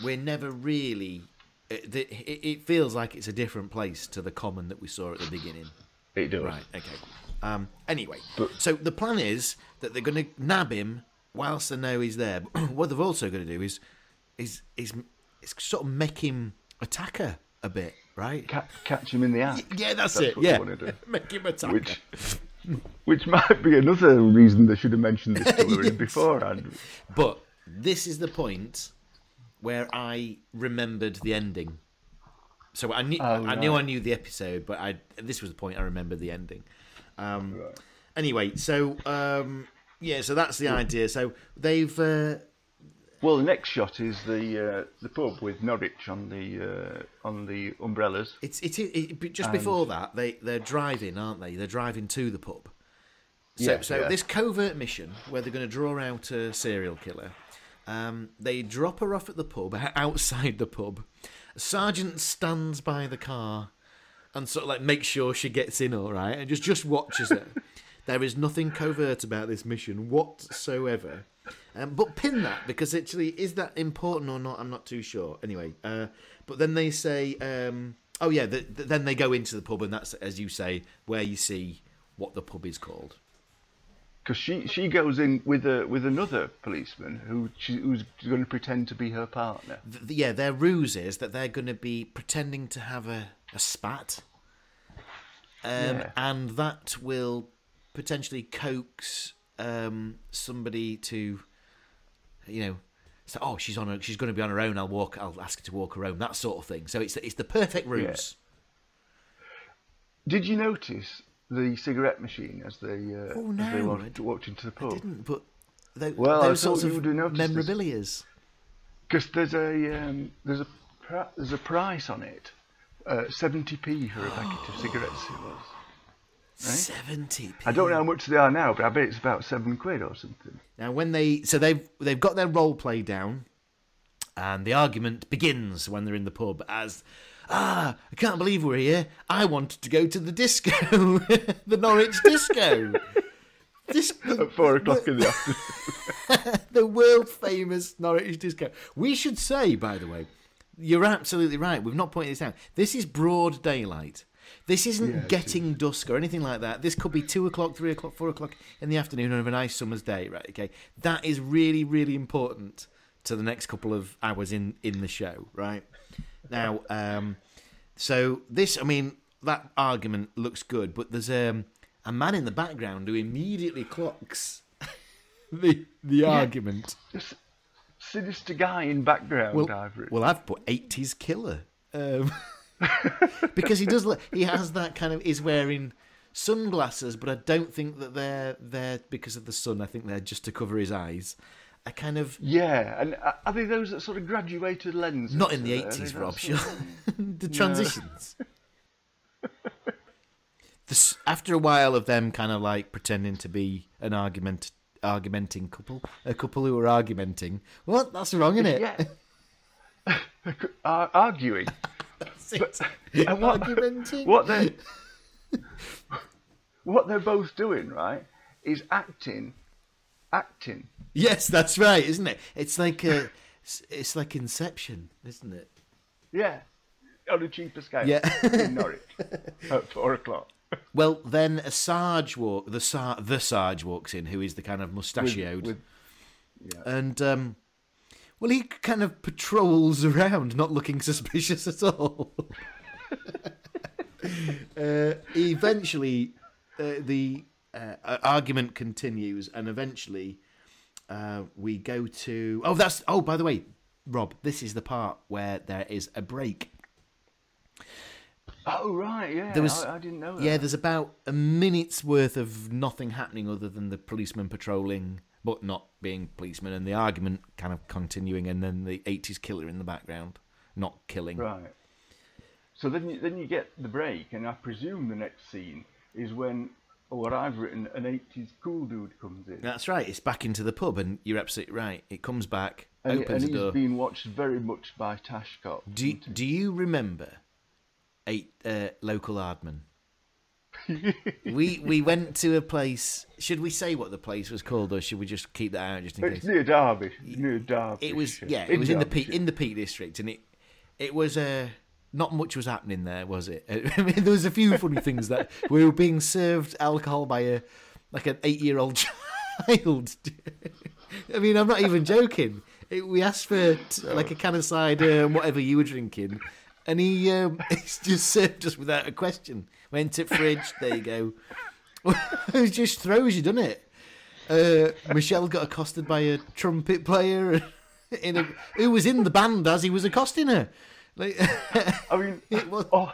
S1: we're never really. It, it, it feels like it's a different place to the common that we saw at the beginning.
S2: It does.
S1: Right. Okay. Um. Anyway,
S2: But-
S1: so the plan is that they're going to nab him whilst they know he's there. But *clears throat* what they've also going to do is, is is is sort of make him attack her a bit, right?
S2: Ca- catch him in the act.
S1: Yeah, that's,
S2: That's
S1: it.
S2: what
S1: Yeah, *laughs* *laughs* make him attack
S2: Which,
S1: her. *laughs*
S2: which might be another reason they should have mentioned this to her
S1: Yes.
S2: beforehand.
S1: But this is the point where I remembered the ending. So I knew
S2: Oh,
S1: I knew I knew the episode, but I this was the point I remembered the ending. Um, Anyway, so um, yeah, so that's the idea. So they've uh,
S2: Well, the next shot is the uh, the pub with Norwich on the uh, on the umbrellas.
S1: It's it, it, it just before that they they're driving, aren't they? They're driving to the pub. So
S2: Yeah,
S1: so
S2: yeah.
S1: this covert mission where they're going to draw out a serial killer. Um, they drop her off at the pub *laughs* outside the pub. A sergeant stands by the car and sort of like makes sure she gets in all right and just just watches her. *laughs* there is nothing covert about this mission whatsoever. Um, but pin that because actually is that important or not? I'm not too sure. Anyway, uh, but then they say, um, oh yeah, the, the, then they go into the pub and that's as you say where you see what the pub is called.
S2: Because she, she goes in with a with another policeman who she, who's going to pretend to be her partner.
S1: Th- th- yeah, their ruse is that they're going to be pretending to have a, a spat. Um,
S2: Yeah.
S1: And that will potentially coax um, somebody to, you know, say, "Oh, she's on. Her, she's going to be on her own. I'll walk. I'll ask her to walk her home." That sort of thing. So it's it's the perfect ruse.
S2: Did you notice the cigarette machine as they uh,
S1: Oh,
S2: as they walked, walked into the
S1: I
S2: pub?
S1: didn't, but tho-
S2: Well, I
S1: those sorts
S2: you
S1: of
S2: would have noticed
S1: memorabilia's.
S2: Because there's a um, there's a there's a price on it, uh, seventy p for a packet of cigarettes. It was.
S1: Seventy. p.
S2: I don't know how much they are now, but I bet it's about seven quid or something.
S1: Now, when they so they've they've got their role play down, and the argument begins when they're in the pub as, ah, I can't believe we're here. I wanted to go to the disco, *laughs* the Norwich disco. *laughs* This,
S2: At four o'clock in the *laughs* afternoon.
S1: the world famous Norwich disco. We should say, by the way, you're absolutely right. We've not pointed this out. This is broad daylight. This isn't
S2: Yeah,
S1: getting dusk or anything like that. This could be two o'clock, three o'clock, four o'clock in the afternoon of a nice summer's day, right? Okay, that is really, really important to the next couple of hours in in the show, right? Now, um, so this, I mean, that argument looks good, but there's um, a man in the background who immediately clocks *laughs* the the argument.
S2: This sinister guy in background,
S1: Well,
S2: I've
S1: well, I've put eighties killer um, *laughs* *laughs* because he does. look- He has that kind of. He's wearing sunglasses, but I don't think that they're there because of the sun. I think they're just to cover his eyes. I kind of
S2: yeah, and uh, are they those that sort of graduated lenses?
S1: not in the eighties, Rob. Sure, *laughs* the transitions. *laughs* This, after a while of them kind of like pretending to be an argument, argumenting couple, a couple who are argumenting. What? That's wrong, isn't it?
S2: Yeah. Ar- arguing.
S1: That's it. *laughs*
S2: And what,
S1: argumenting.
S2: what they *laughs* what they're both doing, right, is acting, acting.
S1: Yes, that's right, isn't it? It's like a, it's like Inception, isn't it?
S2: Yeah, on a cheaper scale.
S1: Yeah.
S2: in Norwich *laughs* at four o'clock.
S1: Well, then a Sarge walk, the Sar, the Sarge walks in, who is the kind of mustachioed,
S2: with- yeah.
S1: and um, well, he kind of patrols around, not looking suspicious at all. *laughs* uh, eventually, uh, the uh, argument continues, and eventually, uh, we go to. Oh, that's. Oh, by the way, Rob, this is the part where there is a break.
S2: Oh right, yeah.
S1: There was-
S2: I, I didn't know that.
S1: Yeah, there's about a minute's worth of nothing happening other than the policeman patrolling, but not being policemen, and the argument kind of continuing, and then the 80s killer in the background, not killing.
S2: Right. So then you, then you get the break, and I presume the next scene is when what I've written, an 80s cool dude comes in.
S1: That's right. It's back into the pub, and you're absolutely right. It comes back,
S2: and,
S1: opens
S2: and
S1: the
S2: he's
S1: door.
S2: being watched very much by Tashcott.
S1: Do you, do you remember eight uh, local Ardman? We we went to a place. Should we say what the place was called, or should we just keep that out just in
S2: It's
S1: case?
S2: near Derby. Near Derby.
S1: It was yeah, it was in the Peak in the Peak District, and it it was uh, not much was happening there, was it? *laughs* I mean, there was a few funny things that we were being served alcohol by a like an eight year old child. *laughs* I mean, I'm not even joking. It, we asked for t- like a can of cider and whatever you were drinking, and he um, *laughs* just served us without a question. Went to fridge. There you go. *laughs* it just throws you, doesn't it? Uh, Michelle got accosted by a trumpet player *laughs* in a, who was in the band as he was accosting her. Like, *laughs*
S2: I mean,
S1: It was-
S2: al-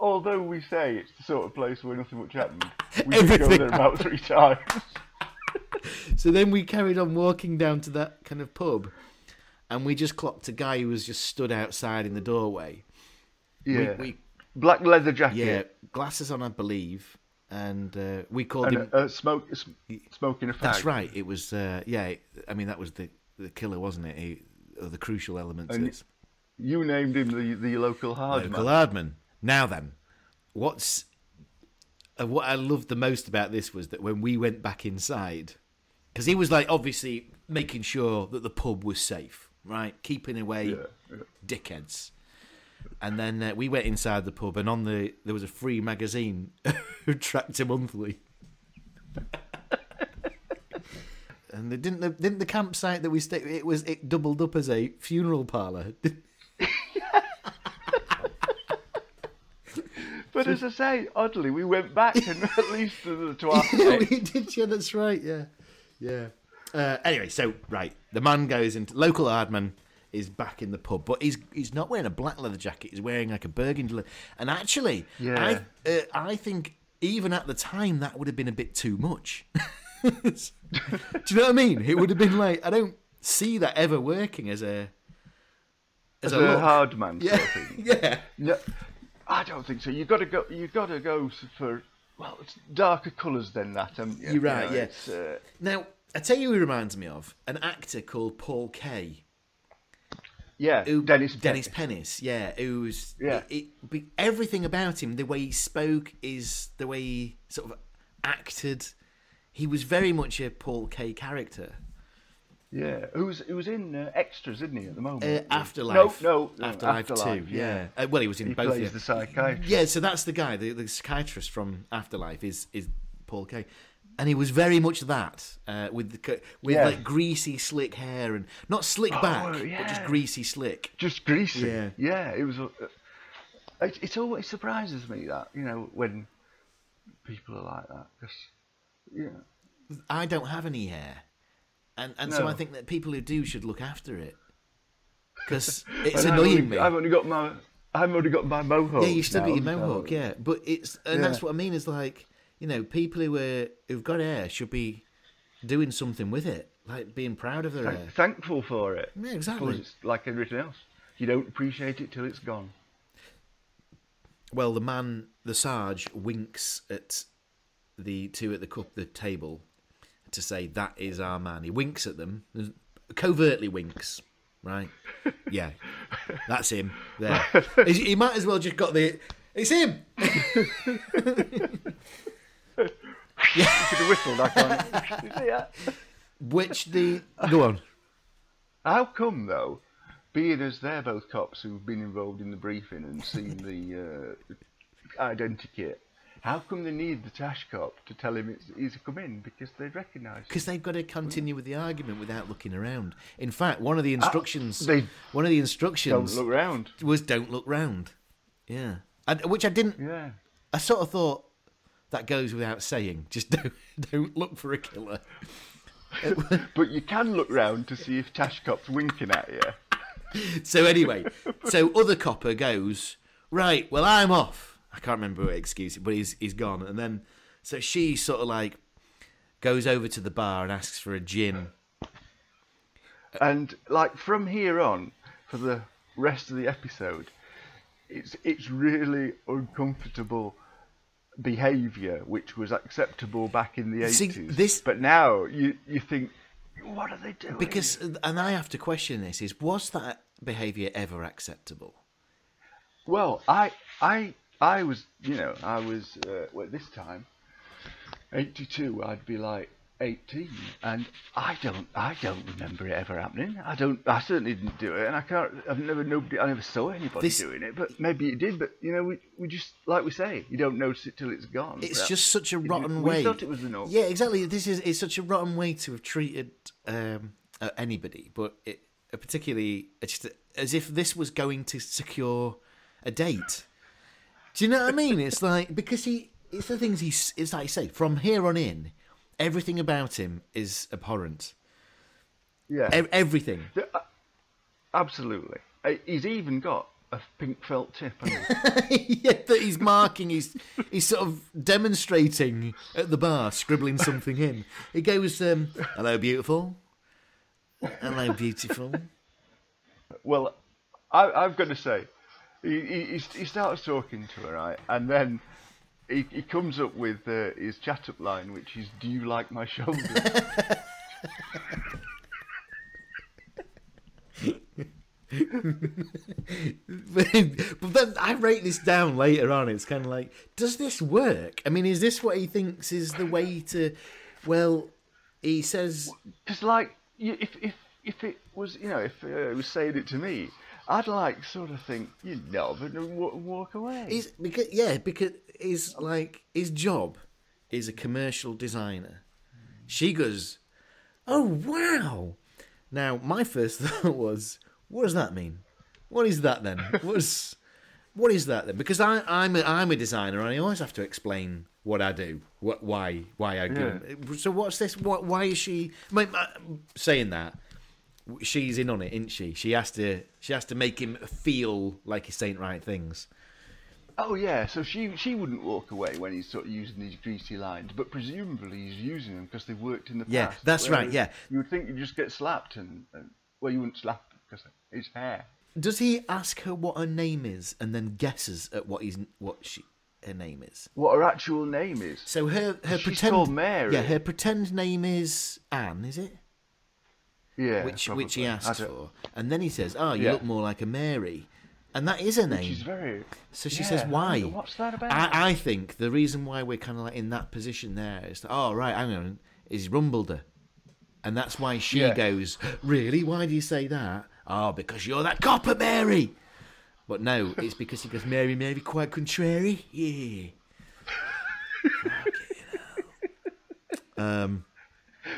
S2: although we say it's the sort of place where nothing much happened, we did go there about three times.
S1: so then we carried on walking down to that kind of pub, and we just clocked a guy who was just stood outside in the doorway.
S2: Yeah.
S1: We,
S2: Black leather jacket.
S1: yeah, glasses on, I believe, and uh, we called
S2: And
S1: him.
S2: uh, smoke, smoking a fag.
S1: That's right. It was. Uh, yeah. I mean, that was the the killer, wasn't it? He, the crucial element.
S2: And
S1: is
S2: You named him the the local hard
S1: local hardman. Now then, what's uh, what I loved the most about this was that when we went back inside, because he was like obviously making sure that the pub was safe, right, keeping away
S2: Yeah, yeah.
S1: dickheads. And then uh, we went inside the pub, and on the there was a free magazine, *laughs* who tracked him Monthly. *laughs* and they didn't the, didn't the campsite that we stayed. It was it doubled up as a funeral parlour. *laughs*
S2: But as I say, oddly, we went back and at least to, the, our
S1: yeah, we did. Yeah, that's right. Yeah, yeah. Uh, anyway, so right, the man goes into local hardman is back in the pub, but he's he's not wearing a black leather jacket. He's wearing like a burgundy. And actually,
S2: Yeah.
S1: I uh, I think even at the time that would have been a bit too much. *laughs* Do you know what I mean? It would have been like I don't see that ever working as a as,
S2: as
S1: a
S2: a hard man sort
S1: Yeah,
S2: of thing. *laughs*
S1: yeah.
S2: No, I don't think so. You got to go. You got to go for well, it's darker colours than that.
S1: You're right,
S2: You know,
S1: yeah.
S2: uh,
S1: Now I tell you, who he reminds me of an actor called Paul Kaye.
S2: Yeah.
S1: who,
S2: Dennis.
S1: Dennis
S2: Pennis.
S1: Pennis, yeah, who's
S2: Yeah.
S1: It, it, be- everything about him, the way he spoke, is the way he sort of acted. He was very much a Paul Kaye character.
S2: Yeah. Who's who's in uh, extras, isn't he, at the moment?
S1: Uh,
S2: Yeah.
S1: Afterlife,
S2: No, no, no,
S1: Afterlife, too. Yeah, Uh, well, he was in
S2: He
S1: both.
S2: plays
S1: yeah.
S2: the psychiatrist.
S1: Yeah, so that's the guy, the, the psychiatrist from Afterlife is is Paul Kaye, and he was very much that uh, with the with
S2: Yeah.
S1: like greasy, slick hair and not slick back, but just greasy, slick.
S2: Just greasy.
S1: Yeah.
S2: Yeah. It was. Uh, it, it always surprises me that you know when people are like that because yeah.
S1: I don't have any hair, and and so I think that people who do should look after it because *laughs* it's
S2: And I've
S1: annoying
S2: only,
S1: me.
S2: I've only got my. I've only got my mohawk.
S1: yeah, you still
S2: now,
S1: got your mohawk, yeah, but it's and
S2: Yeah.
S1: that's what I mean is like you know people who are who've got hair should be doing something with it, like being proud of their
S2: Thank-
S1: hair.
S2: thankful for it.
S1: Yeah, exactly.
S2: it's like everything else. You don't appreciate it till it's gone.
S1: Well, the man, the Sarge, winks at the two at the cup, the table, to say that is our man. He winks at them, covertly winks. Right? *laughs* Yeah, that's him. There. He he might as well just got the. It's him. *laughs* *laughs* *laughs*
S2: You could have whistled. I can't. *laughs* *laughs* You see that?
S1: Which the go on.
S2: How come though, being as they're both cops who've been involved in the briefing and seen the uh, identikit, how come they need the tash cop to tell him it's, he's come in because they recognise?
S1: Because they've got to continue with the argument without looking around. In fact, one of the instructions,
S2: they
S1: one of the instructions, Don't
S2: look round.
S1: was "Don't look round." Yeah, and, which I didn't.
S2: Yeah.
S1: I sort of thought that goes without saying. Just *laughs* don't don't look for a killer.
S2: But you can look round to see if Tash Cop's winking at you.
S1: So anyway, so other copper goes right. Well, I'm off. I can't remember what excuse, but he's he's gone. And then so she sort of like goes over to the bar and asks for a gin.
S2: And like from here on, for the rest of the episode, it's it's really uncomfortable behaviour which was acceptable back in the
S1: See,
S2: eighties.
S1: this-
S2: but now you you think, what are they doing?
S1: Because, and I have to question this: is was that behaviour ever acceptable?
S2: well, I I I was you know I was uh, well, this time eighty two. I'd be like. 18 and I don't I don't remember it ever happening I don't I certainly didn't do it and I can't I've never nobody I never saw anybody
S1: This-
S2: doing it but maybe it did but you know we, we just like we say you don't notice it till it's gone
S1: It's just such a
S2: we-
S1: rotten
S2: we
S1: way.
S2: thought it was the norm
S1: Yeah, exactly. This is it's such a rotten way to have treated um, uh, anybody, but it, uh, particularly it's just as if this was going to secure a date. Do you know what I mean? It's like because he, it's the things he's. It's like I say, from here on in, everything about him is abhorrent.
S2: yeah
S1: Ev- everything.
S2: Uh, absolutely Uh, he's even got a pink felt tip. *laughs*
S1: yeah, that he's marking. He's he's sort of demonstrating at the bar, scribbling something in. He goes, um, "Hello, beautiful. Hello, beautiful."
S2: well, I, I've got to say, he, he- he starts talking to her, right? And then he, he comes up with uh, his chat up line, which is, Do you like my shoulder?" *laughs*
S1: but then I write this down later on. It's kind of like, does this work? I mean, is this what he thinks is the way to? Well, he says,
S2: Because, like, if, if, if it was, you know, if uh, he was saying it to me, I'd like sort of think, you know, but walk, away.
S1: he's because yeah, because he's like his job is a commercial designer. She goes, oh wow. Now my first *laughs* thought was, what does that mean? What is that then? What's what is that then? Because I, I'm a, I'm a designer and I always have to explain what I do, what why why I do. it. So what's this? What why is she? I mean, uh, saying that she's in on it, isn't she? She has to she has to make him feel like he's saying right things.
S2: Oh yeah, so she she wouldn't walk away when he's sort of using these greasy lines, but presumably he's using them because they've worked in the
S1: Yeah,
S2: past.
S1: Yeah, that's right, yeah.
S2: you would think you'd just get slapped and, and well, you wouldn't slap because it's hair.
S1: Does he ask her what her name is and then guesses at what he's what she her name is?
S2: What her actual name is?
S1: So her her
S2: She's
S1: pretend
S2: called Mary.
S1: Yeah, her pretend name is Anne, is it?
S2: Yeah,
S1: which
S2: probably.
S1: which he asks for, and then he says, "Oh, you
S2: Yeah.
S1: look more like a Mary," and that is her name.
S2: She's very.
S1: So she
S2: Yeah,
S1: says, "Why?"
S2: What's that about?
S1: I, I think the reason why we're kind of like in that position there is that, oh right, hang on, is rumbled her, and that's why she
S2: Yeah.
S1: goes, "Really? Why do you say that?" Oh, because you're that copper, Mary. But no, it's because he goes, "Mary, Mary, quite contrary." Yeah. *laughs* um.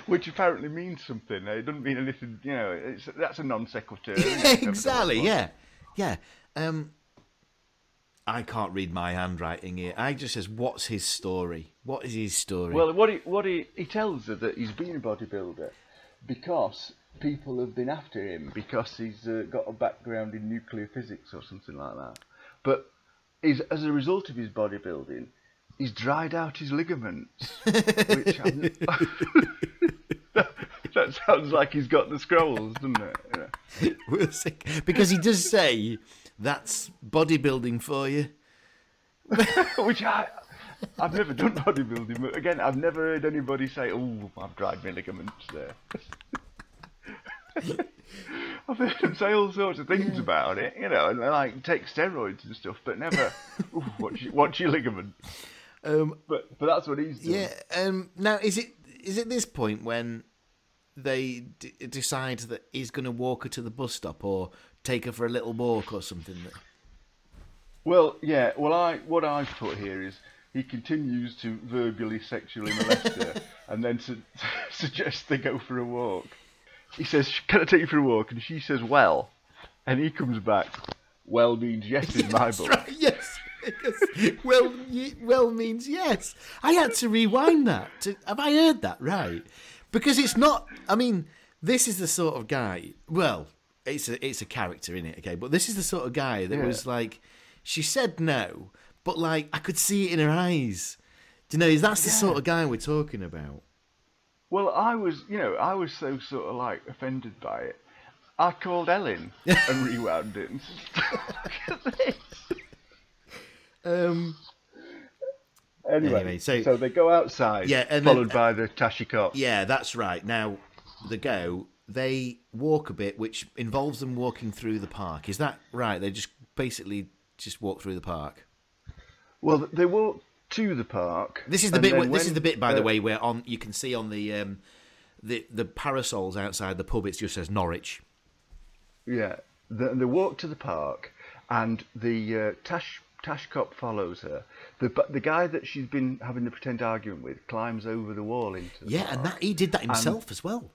S2: Which apparently means something. It doesn't mean anything. You know, it's, that's a non sequitur. *laughs*
S1: exactly. Yeah, yeah. Um, I can't read my handwriting here. I just says, "What's his story? What is his story?"
S2: Well, what he what he, he tells her that he's been a bodybuilder because people have been after him because he's uh, got a background in nuclear physics or something like that. But he's, as a result of his bodybuilding, he's dried out his ligaments. which *laughs* *laughs* that, that sounds like he's got the scrolls, doesn't it? Yeah. *laughs*
S1: We'll see. because he does say that's bodybuilding for you.
S2: Which I. I've never done bodybuilding, but again, I've never heard anybody say, "Oh, I've dried my ligaments there." I've heard them say all sorts of things about it, you know, and like take steroids and stuff, but never, "Ooh, what's your, what's your ligament?
S1: Um,
S2: But but that's what he's doing.
S1: yeah. Um, now, is it is it this point when they d- decide that he's going to walk her to the bus stop or take her for a little walk or something? That...
S2: Well, yeah. Well, I what I've put here is he continues to verbally sexually molest her, *laughs* and then su- *laughs* suggests they go for a walk. He says, "Can I take you for a walk?" And she says, "Well," and he comes back. Well means yes in *laughs* my book.
S1: right, yes. Because well, well means yes. I had to rewind that. To, have I heard that right? Because it's not. I mean, this is the sort of guy. Well, it's a it's a character in it, okay. But this is the sort of guy that
S2: Yeah.
S1: was like, she said no, but like I could see it in her eyes. Do you know? That's the sort of guy we're talking about.
S2: Well, I was, you know, I was so sort of like offended by it. I called Ellen *laughs* and rewound it. And said, Look at this.
S1: Um,
S2: Anyway,
S1: Anyway, so-
S2: so, they go outside,
S1: Yeah, and then-
S2: followed by the Tashi cop.
S1: Yeah, that's right. Now, the go, they walk a bit, which involves them walking through the park. Is that right? They just basically just walk through the park.
S2: Well, they walk to the park.
S1: This is the bit.
S2: then
S1: this is the bit, by the
S2: uh,
S1: way, where on you can see on the um, the the parasols outside the pub. It just says Norwich.
S2: Yeah, the, they walk to the park, and the uh, Tash Tash cop follows her. The the guy that she's been having the pretend argument with climbs over the wall into the
S1: Yeah,
S2: park.
S1: and that he did that himself as well.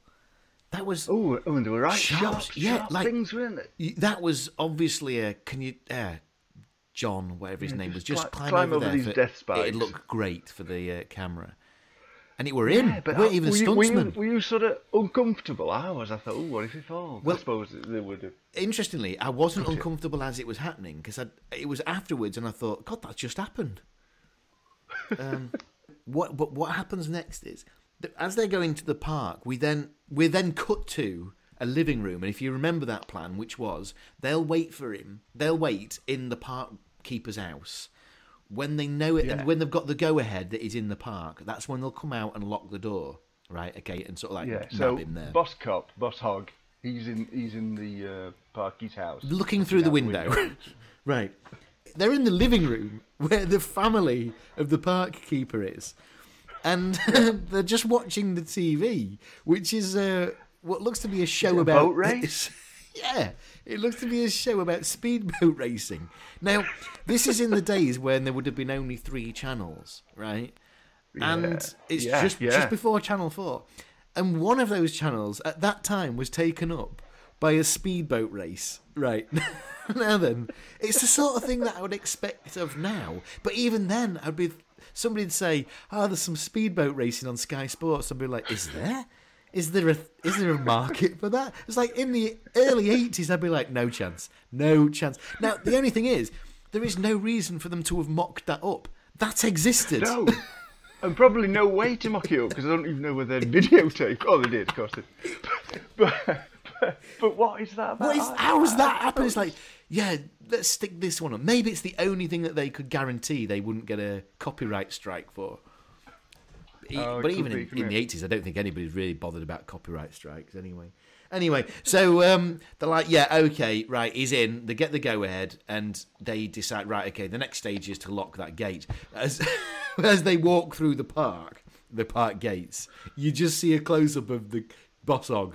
S1: That was
S2: Oh, oh, and they were right
S1: Sharp,
S2: sharp,
S1: yeah,
S2: sharp
S1: like-
S2: things, weren't they?
S1: that was obviously a. Can you, uh, John, whatever his
S2: Yeah,
S1: name was,
S2: just
S1: just
S2: cli-
S1: climb,
S2: climb
S1: over,
S2: over
S1: there.
S2: these death spikes.
S1: It'd look great for the uh, camera. And it were him.
S2: Yeah, but
S1: it weren't even
S2: were
S1: a
S2: you, were, you, were you sort of uncomfortable? I was. I thought, oh, what if he falls?
S1: Well-
S2: I suppose they would have.
S1: Interestingly, I wasn't uncomfortable as it was happening because it was afterwards, and I thought, God, that's just happened. *laughs* Um, what? But what happens next is that as they go into the park, we then we're then cut to a living room, and if you remember that plan, which was they'll wait for him, they'll wait in the park keeper's house. When they know it,
S2: Yeah.
S1: and when they've got the go ahead that he's in the park, that's when they'll come out and lock the door, right? Okay, and sort of like
S2: Yeah. So
S1: him there.
S2: boss cop, boss hog, he's in. He's in the uh, Parky's house,
S1: looking through the
S2: out
S1: window. *laughs* right. They're in the living room where the family of the park keeper is. And *laughs* they're just watching the TV, which is uh, what looks to be a show
S2: a
S1: about
S2: boat race? *laughs*
S1: yeah, it looks to be a show about speedboat racing. Now, this is in the days when there would have been only three channels, right? And it's
S2: Yeah,
S1: just
S2: yeah.
S1: just before Channel Four, and one of those channels at that time was taken up by a speedboat race. Right *laughs* now, then it's the sort of thing that I would expect of now. But even then, I'd be somebody'd say, "Oh, there's some speedboat racing on Sky Sports." I'd be like, "Is there?" Is there a is there a market for that? It's like in the early eighties, I'd be like, no chance, no chance. Now the only thing is, there is no reason for them to have mocked that up. That existed.
S2: No. And probably no way to mock it up because I don't even know whether they'd videotape. Oh, they did, of course. They. But, but, but what is that about?
S1: What is,
S2: I-
S1: how has that happened? It's like, yeah, let's stick this one on. Maybe it's the only thing that they could guarantee they wouldn't get a copyright strike for.
S2: Oh,
S1: but even
S2: be,
S1: in, in the eighties, I don't think anybody's really bothered about copyright strikes anyway. Anyway, so um, they're like, yeah, okay, right, he's in. They get the go ahead, and they decide, right, okay, the next stage is to lock that gate. As *laughs* as they walk through the park, the park gates, you just see a close up of the bossog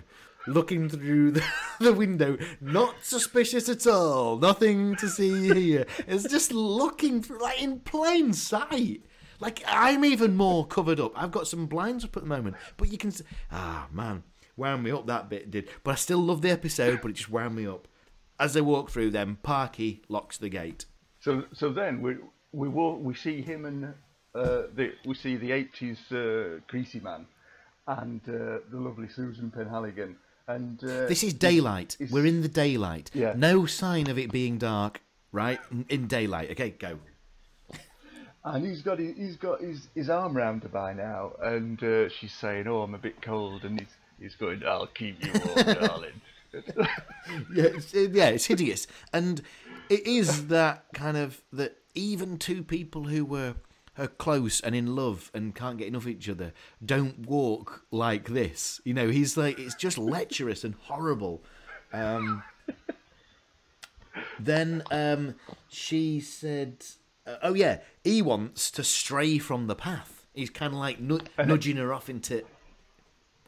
S1: looking through the, *laughs* the window, not suspicious at all, nothing to see here. It's just looking through, like in plain sight. Like I'm even more covered up. I've got some blinds up at the moment, but you can. s- Ah man, wound me up that bit did. But I still love the episode, but it just wound me up. As they walk through them, Parky locks the gate.
S2: So, so then we we walk, we see him and uh, the, we see the eighties uh, greasy man and uh, the lovely Susan Penhaligon. And uh,
S1: This is daylight. We're in the daylight.
S2: Yeah.
S1: No sign of it being dark. Right in daylight. Okay, go.
S2: And he's got his, he's got his, his arm round her by now, and uh, she's saying, "Oh, I'm a bit cold," and he's he's going, "I'll keep you warm, *laughs* darling." *laughs*
S1: yeah, it's, yeah, it's hideous, and it is that kind of that even two people who were are close and in love and can't get enough of each other don't walk like this. You know, he's like it's just lecherous and horrible. Um, then um, she said, uh, "Oh yeah, he wants to stray from the path. He's kind of like nu- nudging her off into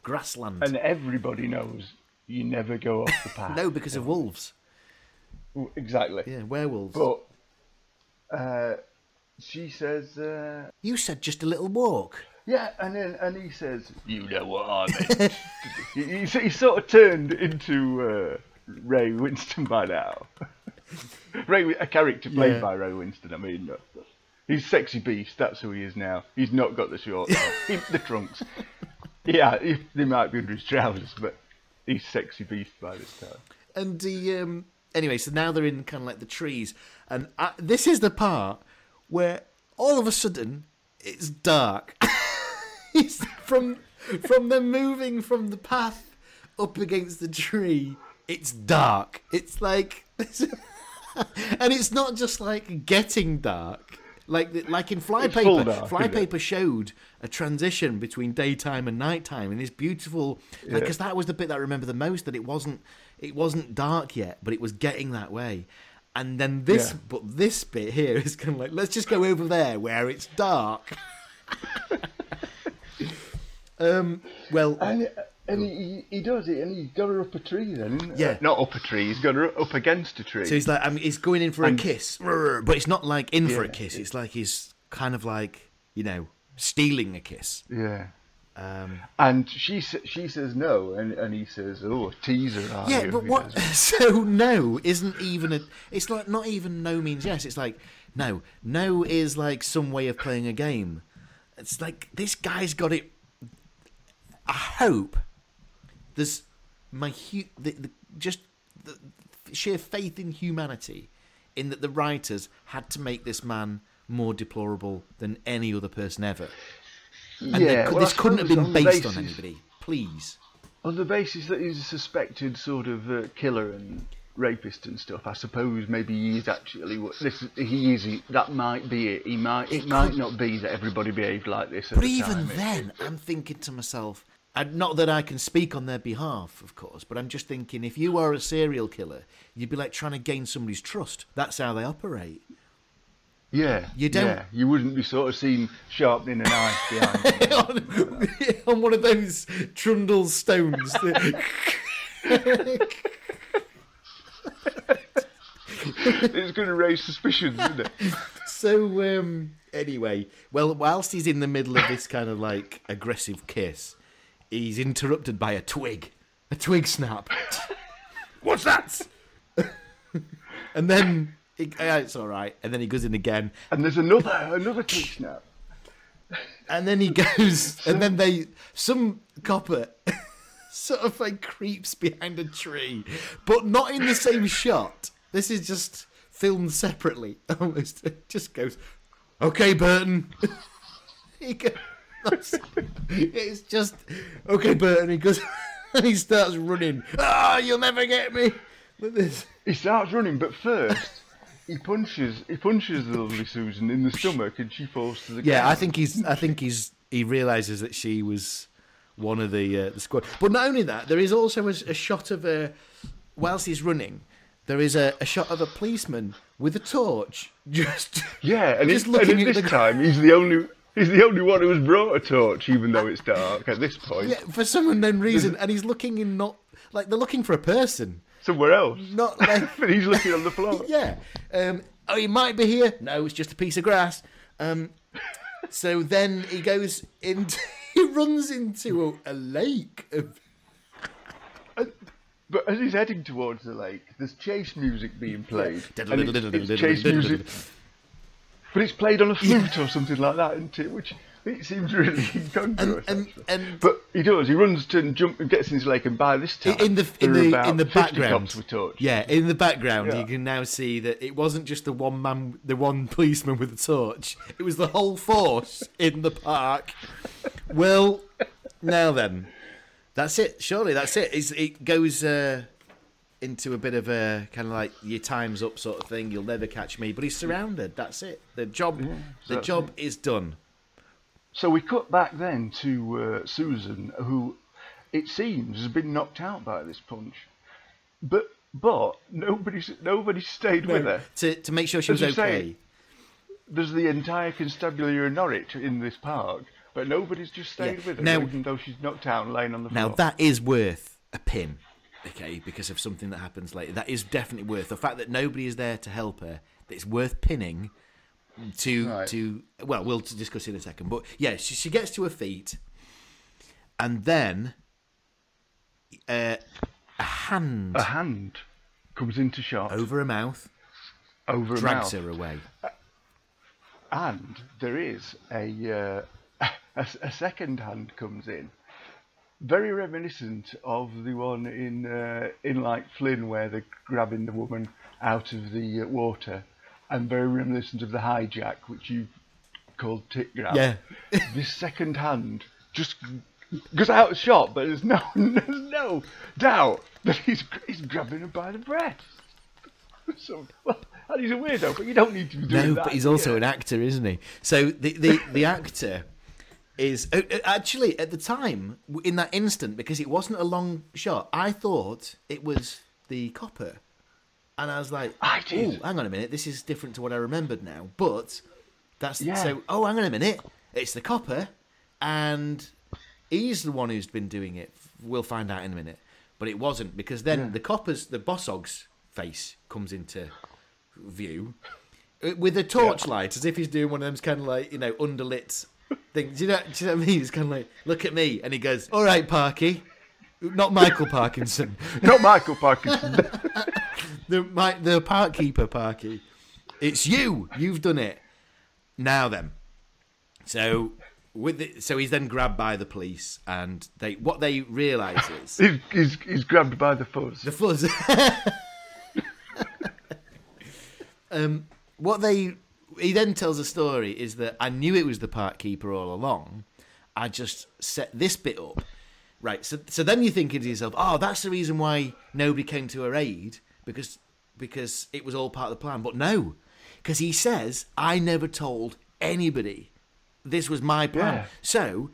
S1: grassland.
S2: and everybody knows you never go off the *laughs* path.
S1: no, because of wolves.
S2: exactly.
S1: Yeah, werewolves.
S2: But uh, she says, uh,
S1: You said just a little walk.
S2: "Yeah," and then and he says, "You know what I meant." *laughs* he, he, he sort of turned into uh, Ray Winstone by now. *laughs* *laughs* Ray, a character played
S1: Yeah.
S2: by Ray Winstone. I mean, uh, he's sexy beast. That's who he is now. He's not got the shorts. *laughs* He- the trunks. Yeah, he, they might be under his trousers, but he's sexy beast by this time.
S1: And he, um, anyway, so now they're in kind of like the trees, and I, this is the part where all of a sudden it's dark. *laughs* it's from from them moving from the path up against the tree. It's dark. It's like, *laughs* and it's not just like getting dark. Like like in Flypaper,
S2: dark.
S1: Flypaper showed a transition between daytime and nighttime, and this beautiful because that was the bit that I remember the most. That it wasn't it wasn't dark yet, but it was getting that way. And then this,
S2: Yeah.
S1: but this bit here is kind of like let's just go over there where it's dark. *laughs* um. Well,
S2: and he, he does it, and he's got her up a tree then.
S1: Yeah.
S2: Uh, not up a tree. He's got her up against a tree.
S1: So he's like, I mean, he's going in for a kiss, but it's not like in for a kiss. It's like he's kind of like, you know, stealing a kiss.
S2: yeah.
S1: Um,
S2: And she she says no, and, and he says, "Oh, teaser." Are
S1: yeah,
S2: you?"
S1: but what? *laughs* So no isn't even a. It's like not even no means yes. It's like no, no is like some way of playing a game. It's like this guy's got it I hope there's my hu- the, the, just the sheer faith in humanity in that the writers had to make this man more deplorable than any other person ever. And
S2: yeah,
S1: cou-
S2: well,
S1: this couldn't have been
S2: on
S1: based on anybody. Please.
S2: On the basis that he's a suspected sort of uh, killer and rapist and stuff, I suppose maybe he is actually what this. He is. He, that might be it. He might. It,
S1: It
S2: might not be that everybody behaved like this.
S1: But even
S2: time. It-
S1: then, I'm thinking to myself, and not that I can speak on their behalf, of course, but I'm just thinking if you are a serial killer, you'd be like trying to gain somebody's trust. That's how they operate.
S2: yeah,
S1: You don't-
S2: Yeah, you wouldn't be sort of seen sharpening a knife behind. *laughs*
S1: on, *laughs* on one of those trundle stones. *laughs*
S2: it's going to raise suspicions, isn't it?
S1: so, um, anyway, well, whilst he's in the middle of this kind of like aggressive kiss, he's interrupted by a twig. A twig snap. *laughs* What's that? *laughs* and then he, "Yeah, it's all right. And then he goes in again,
S2: And there's another another twig snap.
S1: and then he goes, and then they some copper *laughs* sort of like creeps behind a tree, but not in the same shot. This is just filmed separately. Almost, it just goes, "Okay, Burton." he goes, *laughs* it's just okay, Burton. He goes, *laughs* and he starts running. Ah, you'll never get me. With this.
S2: He starts running, but first he punches he punches the lovely Susan in the stomach, and she falls to the ground.
S1: Yeah, I think he's. I think he's. He realizes that she was one of the uh, the squad. But not only that, there is also a, a shot of a whilst he's running. There is a, a shot of a policeman with a torch, *laughs* just
S2: Yeah, and,
S1: just
S2: it's,
S1: looking
S2: at
S1: at
S2: this
S1: the-
S2: time he's the only he's the only one who's brought a torch, even though it's dark at this point.
S1: yeah, for some unknown *laughs* reason, and he's looking in not like they're looking for a person,
S2: Somewhere else,
S1: not *laughs* like
S2: but he's looking on the floor. *laughs*
S1: yeah. Um, oh, he might be here. No, it's just a piece of grass. Um, so then he goes into he runs into a, a lake of
S2: But as he's heading towards the lake, there's chase music being played. and it's, it's chase music, but it's played on a flute or something like that, isn't it? Which it seems really incongruous.
S1: and *laughs*
S2: actually.
S1: and
S2: But he does. He runs to and jump and gets in his lake, and by this time,
S1: in the in the in the background,
S2: cops with torches.
S1: yeah, in the background,
S2: Yeah.
S1: you can now see that it wasn't just the one man, the one *laughs* policeman with a torch. It was the whole force in the park. Well, now then, that's it. Surely that's it. It's, it goes uh, into a bit of a kind of like your time's up sort of thing. You'll never catch me. But he's surrounded. That's it. The job, the job is done.
S2: So we cut back then to uh, Susan, who it seems has been knocked out by this punch, but but nobody nobody stayed with her.
S1: To to make sure she was
S2: As say,
S1: okay.
S2: There's the entire constabulary of Norwich in this park, but nobody's just stayed
S1: Yeah.
S2: with her,
S1: Now-
S2: even though she's knocked out and laying on the floor.
S1: Now that is worth a pin, okay, because of something that happens later. That is definitely worth the fact that nobody is there to help her. That it's worth pinning to
S2: Right.
S1: to. Well, we'll discuss in a second, but yeah, she, she gets to her feet, and then uh, a hand
S2: a hand comes into shot
S1: over her mouth
S2: over
S1: drags
S2: mouth,
S1: her away.
S2: and there is a, uh, *laughs* a a second hand comes in, very reminiscent of the one in uh, in like Flynn where they're grabbing the woman out of the uh, water, and very reminiscent of the hijack which you called tit grab.
S1: Yeah. *laughs*
S2: this second hand just goes out of shot, but there's no *laughs* there's no doubt that he's he's grabbing her by the breast. *laughs* So, well, and he's a weirdo, but you don't need to be doing
S1: No,
S2: that.
S1: but he's also
S2: yeah.
S1: an actor, isn't he? So the the, the actor is uh, uh, actually at the time in that instant because it wasn't a long shot. I thought it was the copper, and I was like,
S2: I.
S1: "Oh, hang on a minute, this is different to what I remembered now." But that's
S2: Yeah.
S1: so. Oh, hang on a minute, it's the copper, and he's the one who's been doing it. We'll find out in a minute. But it wasn't because then the copper's the bossog's face comes into view uh, with a torchlight, as if he's doing one of those kind of like you know underlit things. Do you know? Do you know what I mean? It's kind of like, look at me, and he goes, "All right, Parky." Not Michael Parkinson, *laughs*
S2: Not Michael Parkinson. *laughs*
S1: the my, the park keeper Parky. It's you. You've done it. Now then, so with the, so he's then grabbed by the police, and they what they realise is
S2: He's, he's, he's grabbed by the fuzz.
S1: the fuzz. *laughs* um, what they he then tells a story is that I knew it was the park keeper all along. I just set this bit up, right? So so then you're thinking to yourself, oh, that's the reason why nobody came to her aid because because it was all part of the plan. But no, because he says I never told anybody this was my plan.
S2: Yeah.
S1: So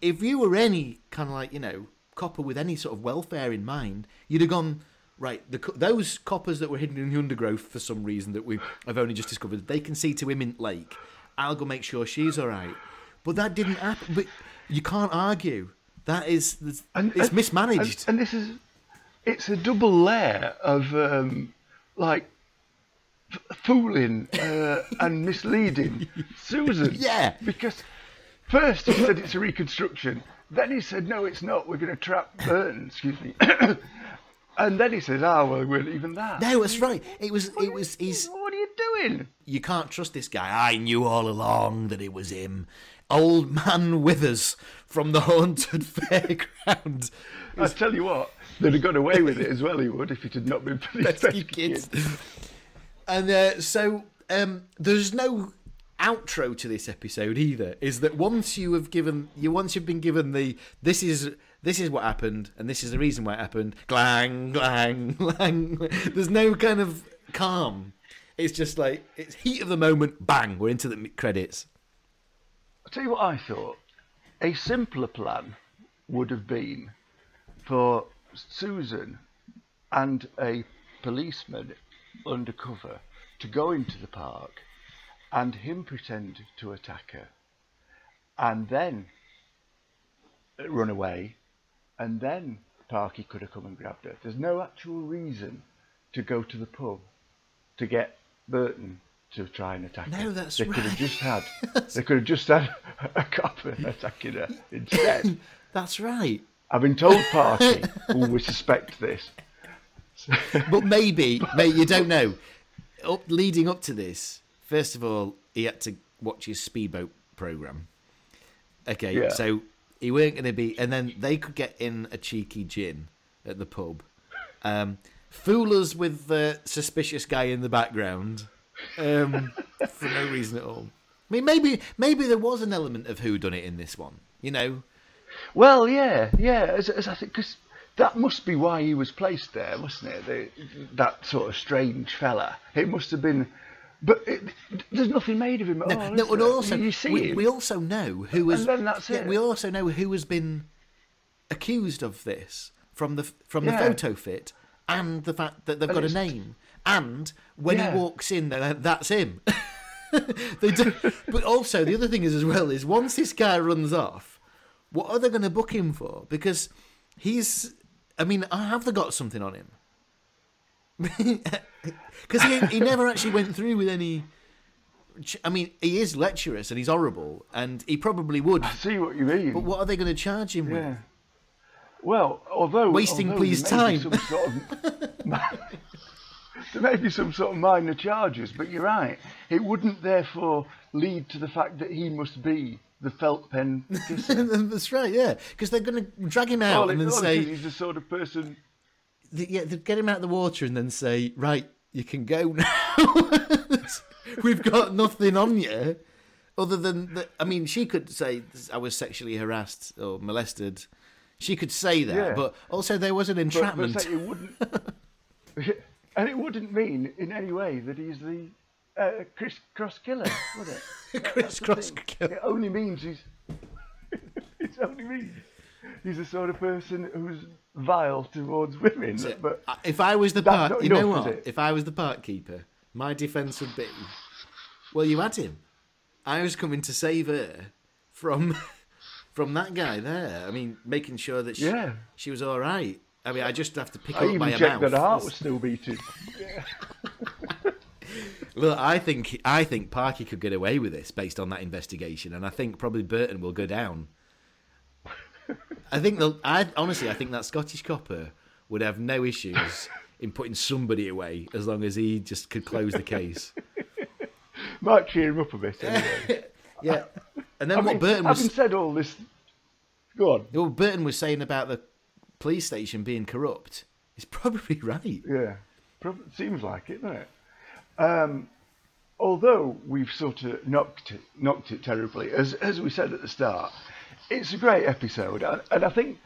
S1: if you were any kind of like you know copper with any sort of welfare in mind, you'd have gone right. The those coppers that were hidden in the undergrowth for some reason that we have only just discovered, they can see to Imint Lake. I'll go make sure she's all right. But that didn't happen. But you can't argue. That is, it's mismanaged.
S2: And, and this is, it's a double layer of um, like f- fooling uh, and misleading *laughs* Susan.
S1: Yeah.
S2: Because first he said it's a reconstruction, then he said no, it's not. We're going to trap Burton. Excuse me. And then he says, "Ah, well, we're leaving that."
S1: no, that's right. It was. It was. He's.
S2: What are you doing?
S1: You can't trust this guy. I knew all along that it was him. Old man Withers from the haunted *laughs* fairground.
S2: I tell you what, they'd have got away with it as well. He would if it had not been for these
S1: Rescue kids.
S2: kids.
S1: And uh, so um, there's no outro to this episode either. Is that once you have given you once you've been given the this is this is what happened and this is the reason why it happened. Glang, glang, *laughs* glang. There's no kind of calm. It's just like it's heat of the moment. Bang, we're into the credits.
S2: I'll tell you what I thought. A simpler plan would have been for Susan and a policeman undercover to go into the park and him pretend to attack her and then run away and then Parky could have come and grabbed her. There's no actual reason to go to the pub to get Burton to try and attack her.
S1: No, that's
S2: they could have just had *laughs* they could have just had a copper attacking her instead. *laughs*
S1: That's right.
S2: I've been told *laughs* Parky, oh, we suspect this.
S1: But maybe, mate, you don't know. Up, leading up to this, first of all, he had to watch his speedboat program. Okay,
S2: Yeah.
S1: so he weren't going to be, and then they could get in a cheeky gin at the pub, um, fool us with the suspicious guy in the background um, *laughs* for no reason at all. I mean, maybe maybe there was an element of who done it in this one. You know,
S2: Well, yeah, yeah. As, as I think, because that must be why he was placed there, mustn't it? The, that sort of strange fella. It must have been. But it, there's nothing made of him at
S1: No,
S2: all.
S1: no, and
S2: there?
S1: also
S2: you see
S1: we, we also know who was.
S2: And then that's
S1: yeah,
S2: it.
S1: We also know who has been accused of this from the from the
S2: Yeah.
S1: photo fit and the fact that they've
S2: And
S1: got a name. And when
S2: Yeah.
S1: he walks in, like, that's him. *laughs* they do, but also the other thing is as well is once this guy runs off, what are they going to book him for? Because he's. I mean, I have they got something on him? *laughs* Because he, he never actually went through with any. I mean, he is lecherous and he's horrible, and he probably would.
S2: I see what you mean.
S1: But what are they going to charge him
S2: yeah.
S1: with?
S2: Well, although
S1: Wasting
S2: although
S1: police
S2: there may be
S1: time.
S2: some sort of- *laughs* there may be some sort of minor charges, but you're right. It wouldn't therefore lead to the fact that he must be the felt pen *laughs* kisser.
S1: That's right, yeah. Because they're going to drag him out
S2: it,
S1: and then say,
S2: he's the sort of person.
S1: Th- yeah, they'd get him out of the water and then say, right, you can go *laughs* now. We've got nothing on you. Other than that, I mean, she could say I was sexually harassed or molested. She could say that,
S2: Yeah.
S1: but also there was an entrapment.
S2: but say it wouldn't, *laughs* and it wouldn't mean in any way that he's the uh, crisscross killer, would it? *laughs*
S1: Crisscross killer.
S2: It only means he's. it only means he's the sort of person who's vile towards women. But
S1: Uh, if I was the park, you know what? If I was the park keeper, my defence would be, well, you had him. I was coming to save her from *laughs* from that guy there. I mean, making sure that she,
S2: Yeah.
S1: she was all right. I mean, I just have to pick
S2: I
S1: up
S2: even
S1: by her
S2: checked
S1: mouth.
S2: that heart was still beating. *laughs*
S1: Look, I think I think Parky could get away with this based on that investigation, and I think probably Burton will go down. I think they'll. I honestly, I think that Scottish copper would have no issues in putting somebody away as long as he just could close the case.
S2: Might cheer him up a bit anyway. *laughs*
S1: Yeah, And then
S2: I
S1: what
S2: mean,
S1: Burton was
S2: having said all this, go on.
S1: what Burton was saying about the police station being corrupt is probably right.
S2: Yeah, prob- seems like it, doesn't it? Um, although we've sort of knocked it, knocked it terribly, as as we said at the start, it's a great episode, and, and I think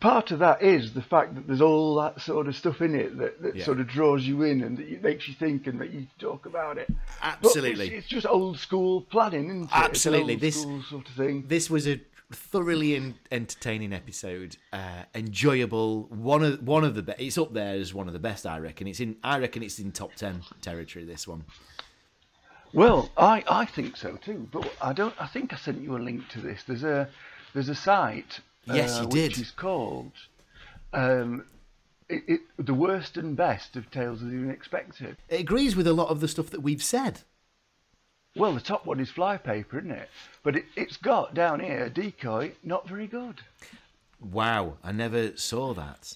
S2: part of that is the fact that there's all that sort of stuff in it that, that
S1: Yeah.
S2: sort of draws you in and that it makes you think and that you talk about it.
S1: Absolutely.
S2: it's, it's just old school planning, isn't it?
S1: Absolutely. This-
S2: sort of thing.
S1: This was a thoroughly en- entertaining episode, uh, enjoyable. One of one of the best. It's up there as one of the best, I reckon. It's in. I reckon it's in top ten territory. This one.
S2: Well, I, I think so too, but I don't. I think I sent you a link to this. There's a there's a site.
S1: Yes,
S2: uh,
S1: you
S2: Which
S1: did.
S2: is called um, it, it, the worst and best of Tales of the Unexpected.
S1: It agrees with a lot of the stuff that we've said.
S2: Well, the top one is flypaper, isn't it? But it, it's got down here a decoy, not very good.
S1: Wow, I never saw that.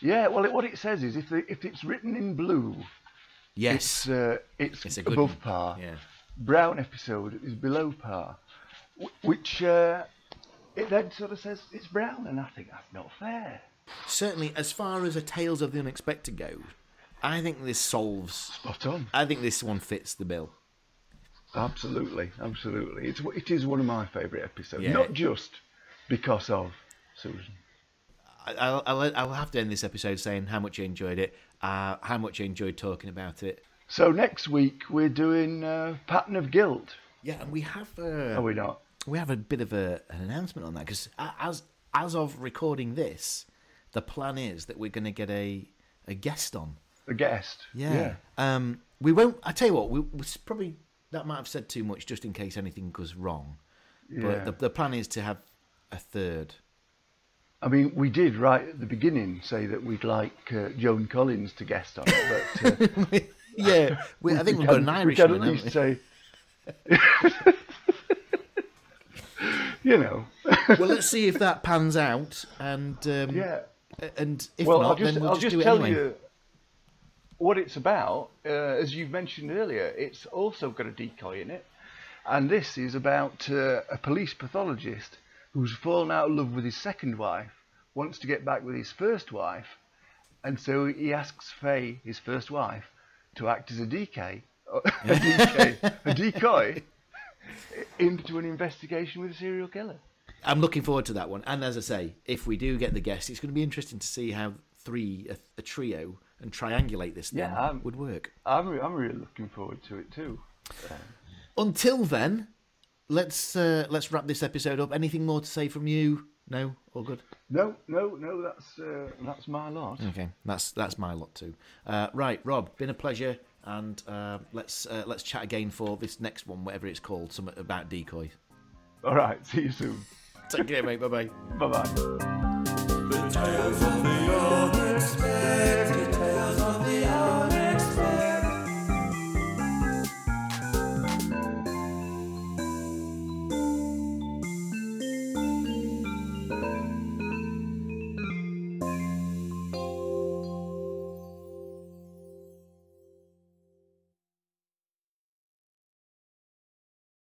S2: Yeah, well, it, what it says is if the, if it's written in blue,
S1: Yes,
S2: it's uh, it's,
S1: It's
S2: above
S1: one.
S2: par.
S1: Yeah.
S2: Brown episode is below par, which uh, it then sort of says it's brown, and I think that's not fair.
S1: certainly. As far as a Tales of the Unexpected goes, I think this solves.
S2: Spot on.
S1: I think this one fits the bill.
S2: Absolutely, absolutely. It's it is one of my favourite episodes,
S1: Yeah.
S2: not just because of Susan.
S1: I- I'll, I'll, I'll have to end this episode saying how much I enjoyed it, uh, how much I enjoyed talking about it.
S2: So next week we're doing uh, Pattern of Guilt.
S1: Yeah, and we have uh,
S2: Are we not?
S1: we have a bit of a, an announcement on that because as as of recording this, the plan is that we're going to get a a guest on.
S2: A guest.
S1: Yeah. Um, we won't. I tell you what, we, we probably that might have said too much just in case anything goes wrong.
S2: Yeah.
S1: But the, the plan is to have a third.
S2: I mean, we did right at the beginning say that we'd like uh, Joan Collins to guest on it, but uh, *laughs*
S1: yeah, we, I think
S2: we
S1: we've got
S2: can-
S1: an
S2: we
S1: Irish
S2: can
S1: one.
S2: at least
S1: we?
S2: say, *laughs* you know,
S1: well, let's see if that pans out, and um,
S2: yeah.
S1: and if
S2: well,
S1: not,
S2: I'll just,
S1: then we'll
S2: I'll
S1: just,
S2: just
S1: do it
S2: tell
S1: anyway.
S2: you what it's about. Uh, as you've mentioned earlier, it's also got a decoy in it, and this is about uh, a police pathologist who's fallen out of love with his second wife, wants to get back with his first wife, and so he asks Faye, his first wife, to act as a decoy, *laughs* a decoy, a *laughs* decoy into an investigation with a serial killer.
S1: I'm looking forward to that one. And as I say, if we do get the guest, it's going to be interesting to see how three, a, a trio, and triangulate this thing
S2: Yeah, I'm-
S1: would work.
S2: I'm, re- I'm really looking forward to it too.
S1: Until then, let's uh, let's wrap this episode up. Anything more to say from you? No, all good.
S2: No, no, no, that's uh, that's my lot.
S1: Okay, that's that's my lot too. Uh, right, Rob, been a pleasure, and uh, let's uh, let's chat again for this next one, whatever it's called, something about decoys.
S2: All right, see you soon.
S1: Take care, mate. Bye bye.
S2: Bye bye.